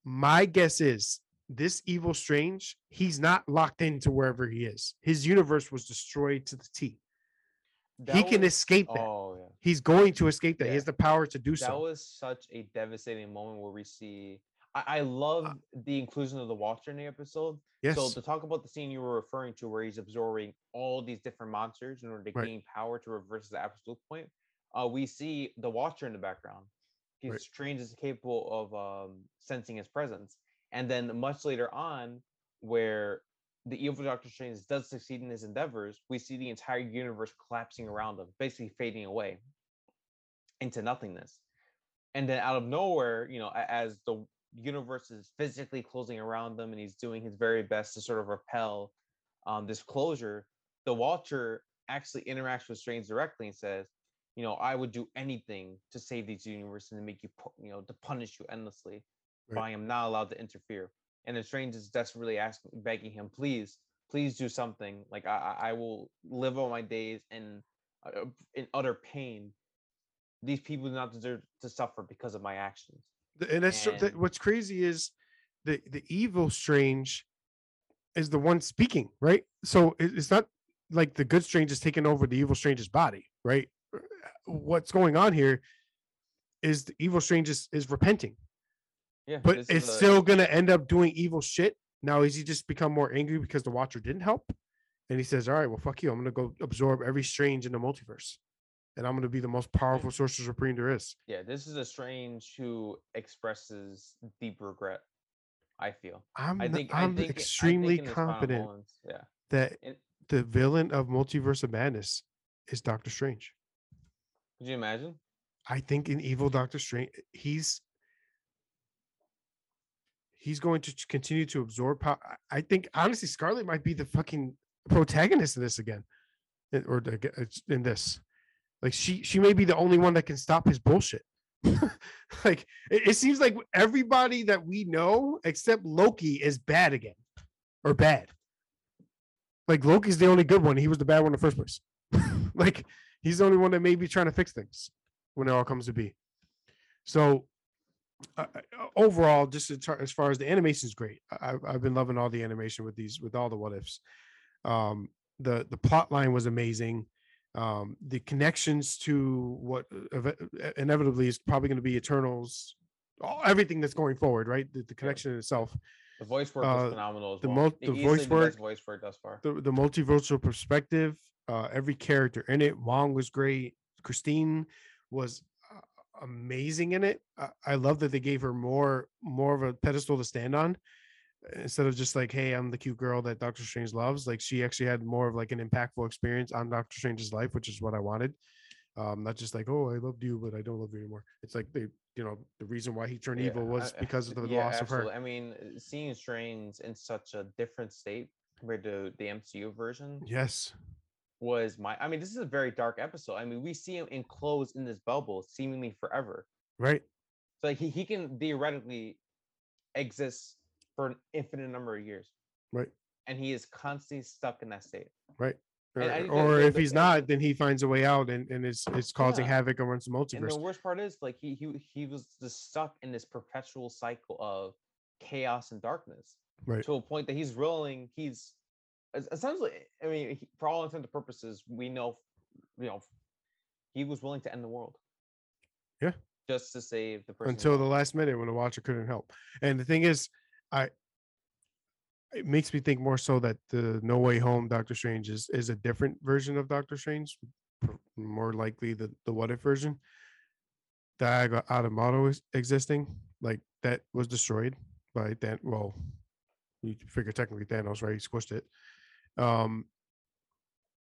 My guess is this evil strange, he's not locked into wherever he is. His universe was destroyed to the T. he That can escape that. Oh yeah. He's going to escape that. He has the power to do That so. That was such a devastating moment where we see. I, I love the inclusion of the Watcher in the episode. yes. So to talk about the scene you were referring to, where he's absorbing all these different monsters in order to Right. gain power to reverse the absolute point, uh, we see the Watcher in the background. He's Right. Strange is capable of um, sensing his presence, and then much later on, where the evil Doctor Strange does succeed in his endeavors, we see the entire universe collapsing around him, basically fading away into nothingness. And then out of nowhere, you know, as the universe is physically closing around them and he's doing his very best to sort of repel um, this closure, the Watcher actually interacts with Strange directly and says, you know, I would do anything to save these universe and to make you, you know, to punish you endlessly, but I am not allowed to interfere. And then Strange is desperately asking, begging him, please please do something. Like I, I I will live all my days in uh, in utter pain. These people do not deserve to suffer because of my actions. And that's so- that, what's crazy is the the evil strange is the one speaking, right? So it- it's not like the good strange is taking over the evil strange's body, right? Uh, What's going on here is the evil strange is, is repenting, Yeah, but it's a- still gonna end up doing evil shit. Now is he just become more angry because the Watcher didn't help? And he says, "All right, well, fuck you. I'm gonna go absorb every strange in the multiverse, and I'm gonna be the most powerful sorcerer supreme there is." yeah. This is a strange who expresses deep regret. I feel. I'm I think I I'm I think extremely his final confident Yeah. that And- the villain of Multiverse of Madness is Doctor Strange. Could you imagine? I think in evil Doctor Strange, he's he's going to continue to absorb power. I think honestly, Scarlet might be the fucking protagonist in this again, eh, or the g- it's in this. Like she she may be the only one that can stop his bullshit. like it, it seems like everybody that we know except Loki is bad again, or bad. Like Loki's the only good one. He was the bad one in the first place. like he's the only one that may be trying to fix things when it all comes to be. So uh, overall, just as far as the animation is great. I, I've- I've been loving all the animation with these with all the what ifs. Um, the the plot line was amazing. Um, the connections to what uh, uh, inevitably is probably going to be Eternals, all, everything that's going forward, right? The, the connection in itself, The voice work Uh, was phenomenal as the well. mul- the voice work- voice work thus far. the the multiversal perspective, uh, every character in it. Wong was great. Christine was uh, amazing in it. I, I love that they gave her more more of a pedestal to stand on instead of just like, hey, I'm the cute girl that Doctor Strange loves. Like she actually had more of like an impactful experience on Doctor Strange's life, which is what I wanted. Um, not just like, oh, I loved you, but I don't love you anymore. It's like they, you know, the reason why he turned Yeah, evil was I- because of the yeah, loss absolutely. of her. I mean, uh, seeing Strange in such a different state compared to the MCU version Yes. was my. I mean, this is a very dark episode. I mean, we see him enclosed in this bubble seemingly forever. Right. So like he, he can theoretically exist for an infinite number of years, Right. and he is constantly stuck in that state. Right. Or, I think the- or if he's not, then he finds a way out and, and it's it's causing Yeah. havoc amongst the multiverse. And the worst part is, like he he he was just stuck in this perpetual cycle of chaos and darkness Right. to a point that he's willing. He's essentially. I mean, he, for all intents and purposes, we know, you know, he was willing to end the world. Yeah. Just to save the person. until the last minute when the watcher couldn't help. And the thing is, I it makes me think more so that the No Way Home Doctor Strange is is a different version of Doctor Strange, more likely the the What If version. the Eye of Agamotto is existing, like that was destroyed by Dan. Well, you figure technically Thanos, right? He squished it. Um,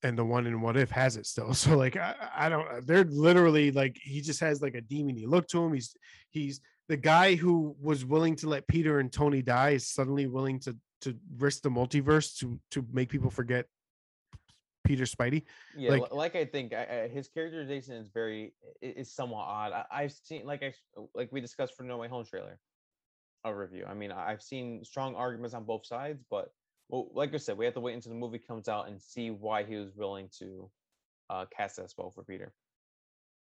and the one in What If has it still. So like I, I don't. They're literally like he just has like a demony look to him. He's he's the guy who was willing to let Peter and Tony die is suddenly willing to to risk the multiverse to to make people forget Peter Spidey. Yeah, like- like, I think I, I, his characterization is very is somewhat odd. I, I've seen like I like we discussed for No Way Home trailer, a review. I mean, I've seen strong arguments on both sides, but well, like I said, we have to wait until the movie comes out and see why he was willing to uh, cast that spell for Peter.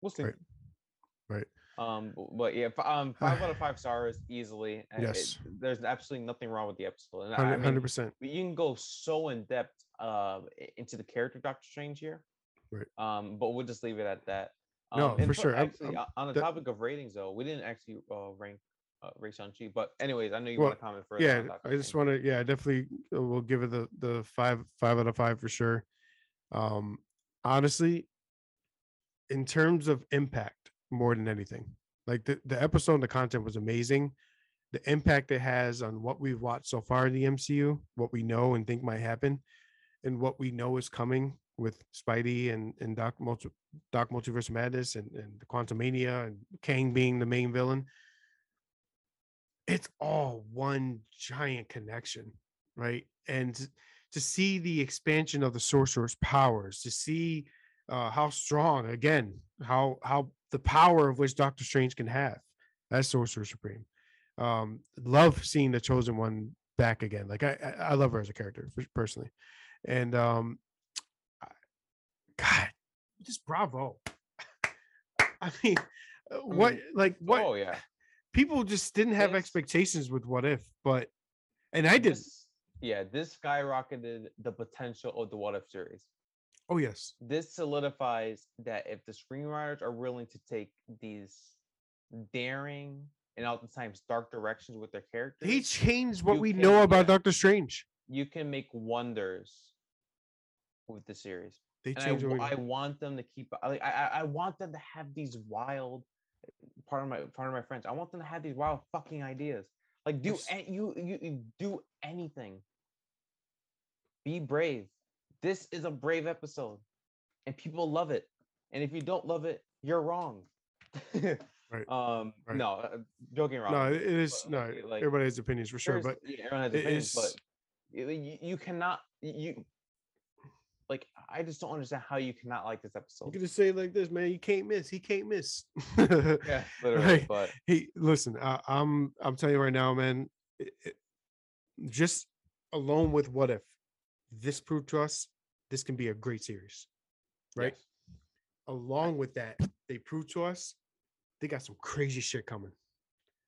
We'll see. Right. Um, but yeah, f- um, five out of five stars easily. it- Yes. there's absolutely nothing wrong with the episode. And I- mean, Hundred percent. you can go so in depth uh, into the character Doctor Strange here. Right. Um, but we'll just leave it at that. No, Um, and for sure. I'm- Actually, I'm- on the the- topic of ratings, though, we didn't actually uh, rank uh, Ray Shang Chi. But anyways, I know you Well, want to comment further. Yeah, I just want to. Yeah, I definitely uh, will give it the the five five out of five for sure. Um, honestly, in terms of impact, more than anything, like the the episode and the content was amazing. The impact it has on what we've watched so far in the MCU, what we know and think might happen, and what we know is coming with Spidey and and Doc Multi, Doc Multiverse Madness and and the Quantumania and Kang being the main villain. It's all one giant connection, right? And to- to see the expansion of the sorcerer's powers, to see uh, how strong again, how how the power of which Doctor Strange can have as Sorcerer Supreme. Um, love seeing the Chosen One back again. Like I, I love her as a character personally, and um, I- God, just bravo. I mean, uh, what like what Oh yeah. people just didn't have expectations with what if, but and I did. This, yeah, this skyrocketed the potential of the What If series. Oh yes, This solidifies that if the screenwriters are willing to take these daring and oftentimes dark directions with their characters, he changed what we can- know about yeah. Doctor Strange. you can make wonders with the series. They And I, what I want them to keep. I, I, I I want them to have these wild. Part of my part of my friends. I want them to have these wild fucking ideas. Like do Yes. you you you do anything. Be brave. This is a brave episode, and people love it. And if you don't love it, you're wrong. Right, Um. right. No, uh, joking around. no, it is but, no. like- everybody has opinions for sure, but yeah, everyone has it opinions, is- you, you- you cannot you like I just don't understand how you cannot like this episode. you episode. can just say it like this, man. You can't miss. He can't miss. Yeah, literally. But he listen. I, I'm I'm telling you right now, man. it- it- just alone with what if this proved to us this can be a great series, right? yes. Along with that, they proved to us they got some crazy shit coming.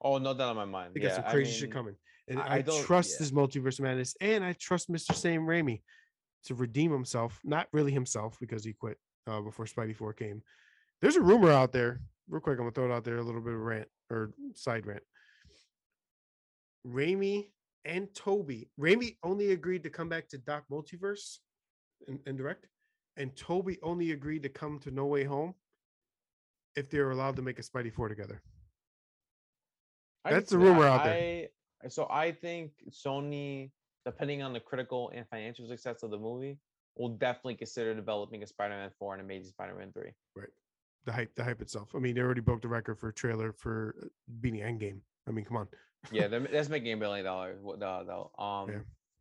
Oh, no doubt on my mind. They yeah, got some I crazy shit coming, and I- I, I trust yeah. this multiverse madness, and I trust Mr. Sam Raimi to redeem himself. Not really himself because he quit uh, before Spidey Four came. There's a rumor out there, real quick. I'm gonna throw it out there, a little bit of rant or side rant. Raimi and Tobey. Raimi only agreed to come back to Doc Multiverse and, and direct, and Tobey only agreed to come to No Way Home if they were allowed to make a Spidey Four together. I That's the rumor out there. I, so I think Sony, depending on the critical and financial success of the movie, will definitely consider developing a Spider-Man 4 and Amazing Spider-Man 3. Right. the hype, the hype itself. I mean, they already broke the record for a trailer for uh, beating Endgame. I mean, come on, Yeah, they're- that's making a billion dollars. what- uh, though. Um, Yeah.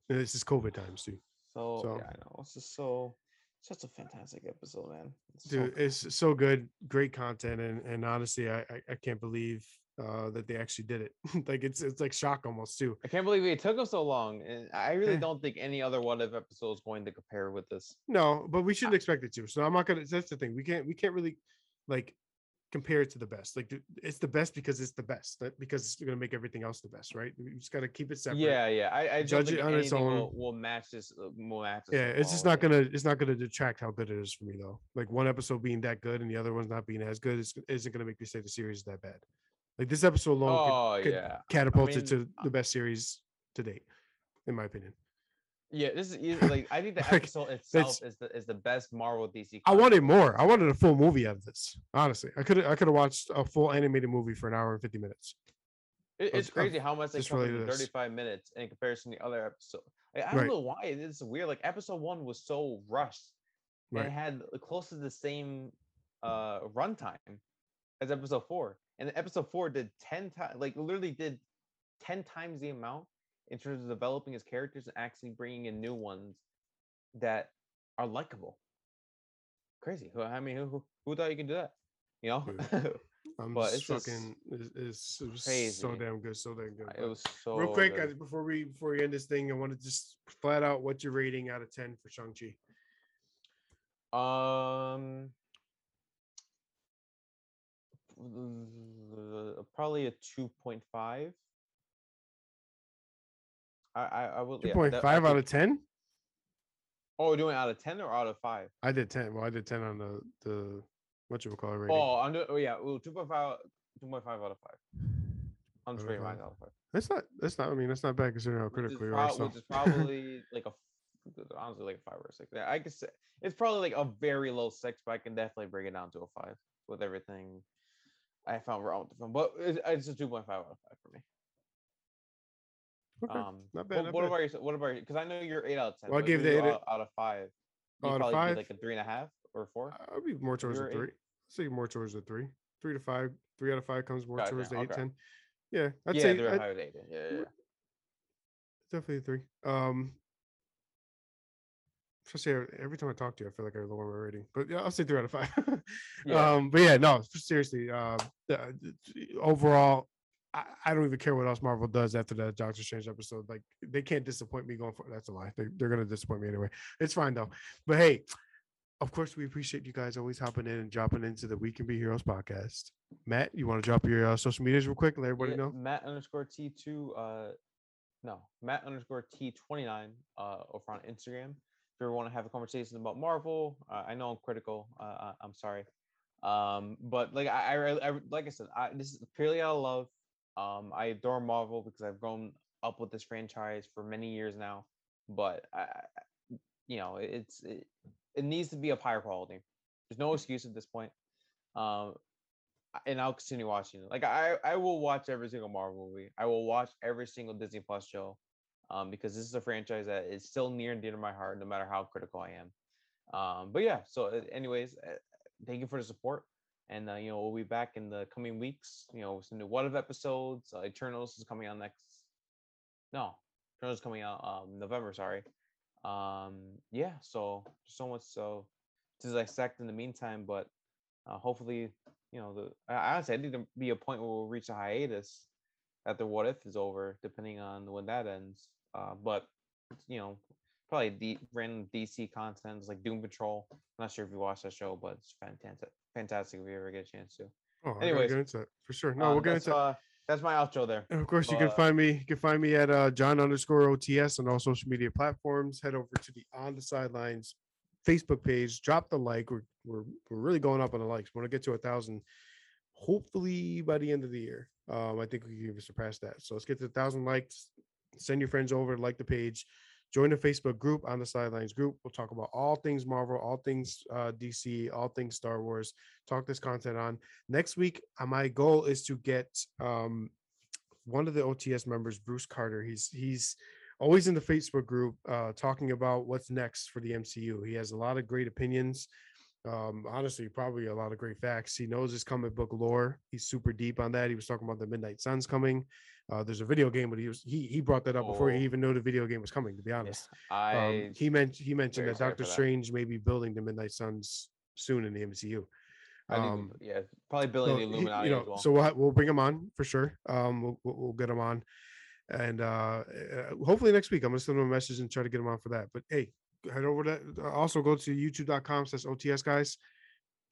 This is COVID times too, so, So- yeah, I know. It's just so such a fantastic episode, man. It's so dude. good. It's so good, great content, and and honestly, I I, I can't believe uh that they actually did it. like it's it's like shock almost too. I can't believe it took them so long, and I really don't think any other What If episode is going to compare with this. No, but we shouldn't expect it to. So I'm not gonna. That's the thing. We can't we can't really like compare it to the best. Like it's the best because it's the best. That because it's gonna make everything else the best, right? You just gotta keep it separate. Yeah, yeah. I, I Judge it on its Will, own. will match this. uh, Will match this Yeah, it's just not gonna it's not gonna detract how good it is for me though. Like one episode being that good and the other one's not being as good is isn't gonna make me say the series is that bad. Like this episode alone could- Oh could, yeah, catapult mean, it to the best series to date, in my opinion. Yeah. This is easy- like I think the Like, episode itself is the is the best Marvel DC. I wanted more. I wanted a full movie out of this. Honestly, I could I could have watched a full animated movie for an hour and fifty minutes. It- it's crazy how much they covered in 35 minutes in comparison to the other episode. Like, I don't Right. know why it's weird. Like episode one was so rushed. and Right. it had close to the same uh runtime as episode four. And episode four did 10 times like literally did 10 times the amount in terms of developing his characters and actually bringing in new ones that are likable. Crazy. Who I mean who who, thought you could do that? You know? I'm But it's fucking it's, it's, it was so damn good, so damn good. it was so Real quick, uh, before we before we end this thing, I want to just flat out what's your rating out of ten for Shang Chi? Um, probably a two point five. I I, I will. Two yeah, point that- five out of ten. Oh, we're doing out of ten or out of five? I did ten. Well, I did ten on the the what you would call it rating. Oh, I'm. Oh yeah, well, two point five. Two point five out of five. I'm just rating mine 2.5. out of five. That's not. That's not. I mean, that's not bad considering how critical you are. So. which is probably like a honestly like a five or a six. Yeah, I could say it's probably like a very low six, but I can definitely bring it down to a five with everything I found wrong with the film. But it's, it's a two point five out of five for me. Okay. Um, not bad, What, not what bad. about your? What about Because I know you're eight out of ten. Well, I gave the eight out, out of five. You Out of five? like a three and a half or four. I'll be more towards the eight? three. Say more towards the three. Three to five. Three out of five comes more Gotcha, towards the eight okay. ten. Yeah, I'd yeah, say or I'd- five is eight. Yeah, yeah, yeah. definitely three. Um, especially every time I talk to you, I feel like I lower my rating. But yeah, I'll say three out of five. Yeah. Um, but yeah, no, seriously. Uh, overall, I, I don't even care what else Marvel does after that Doctor Strange episode. Like they can't disappoint me going for that's a lie. They, they're gonna disappoint me anyway. It's fine though. But hey, of course we appreciate you guys always hopping in and dropping into the We Can Be Heroes podcast. Matt, you want to drop your uh, social medias real quick and let everybody Yeah, know? Matt underscore T two. Uh, no, Matt underscore T twenty nine. Uh, over on Instagram. If you ever want to have a conversation about Marvel, uh, I know I'm critical. Uh, I, I'm sorry. Um, but like I, I, I, like I said, I, this is purely out of love. Um, I adore Marvel because I've grown up with this franchise for many years now. But I, you know, it's it, it needs to be of higher quality. There's no excuse at this point. Um, and I'll continue watching it. Like I, I will watch every single Marvel movie. I will watch every single Disney Plus show, um, because this is a franchise that is still near and dear to my heart, no matter how critical I am. Um, but yeah. So, anyways, uh, thank you for the support, and uh, you know we'll be back in the coming weeks. You know, with some new What If episodes. Uh, Eternals is coming out next. No, Eternals is coming out um November. Sorry. Um, yeah. So so much so to dissect in the meantime, but uh, hopefully you know, the I honestly I think there be a point where we'll reach a hiatus after what if is over, depending on when that ends. Uh, but you know, probably the random DC content like Doom Patrol. I'm not sure if you watched that show, but it's fantastic. Fantastic if you ever get a chance to. Oh, anyways, get into that for sure. No, Uh, we'll get that's, into uh, that's my outro there. And of course, you can find me. You can find me at uh, John underscore OTS on all social media platforms. Head over to the On the Sidelines Facebook page. Drop the like. We're we're, we're really going up on the likes. We want to get to a thousand, hopefully by the end of the year. Um, I think we can even surpass that. So let's get to a thousand likes. Send your friends over, like the page, join the Facebook group on the Sidelines group. We'll talk about all things Marvel, all things uh, DC, all things Star Wars. Talk this content on next week. Uh, my goal is to get um, one of the OTS members, Bruce Carter. He's he's always in the Facebook group uh, talking about what's next for the MCU. He has a lot of great opinions. Um, honestly, probably a lot of great facts. He knows his comic book lore. He's super deep on that. He was talking about the Midnight Suns coming. Uh, there's a video game, but he was he he brought that up before he Oh. even knew the video game was coming. To be honest, I um, he mentioned he mentioned that Doctor that. Strange may be building the Midnight Suns soon in the MCU. Think Um, yeah, probably building so the he- Illuminati you know, as well. so we'll we'll bring him on for sure. Um, we'll, we'll, get him on, and uh, uh, hopefully next week I'm gonna send him a message and try to get him on for that. But hey, head over to also go to youtube.com slash OTS guys.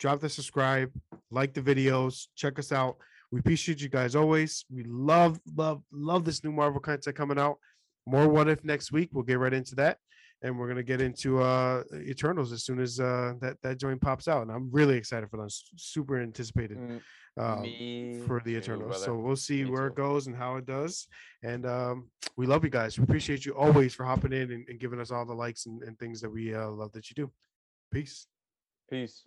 Drop the subscribe, like the videos, check us out. We appreciate you guys always. We love, love, love this new Marvel content coming out. More what if next week. We'll get right into that. And we're gonna get into uh Eternals as soon as uh that that joint pops out. And I'm really excited for that. Super anticipated Mm, um, for the too, Eternals. So we'll see Me where it goes and how it does. And um, we love you guys. We appreciate you always for hopping in and, and giving us all the likes and, and things that we uh, love that you do. Peace. Peace.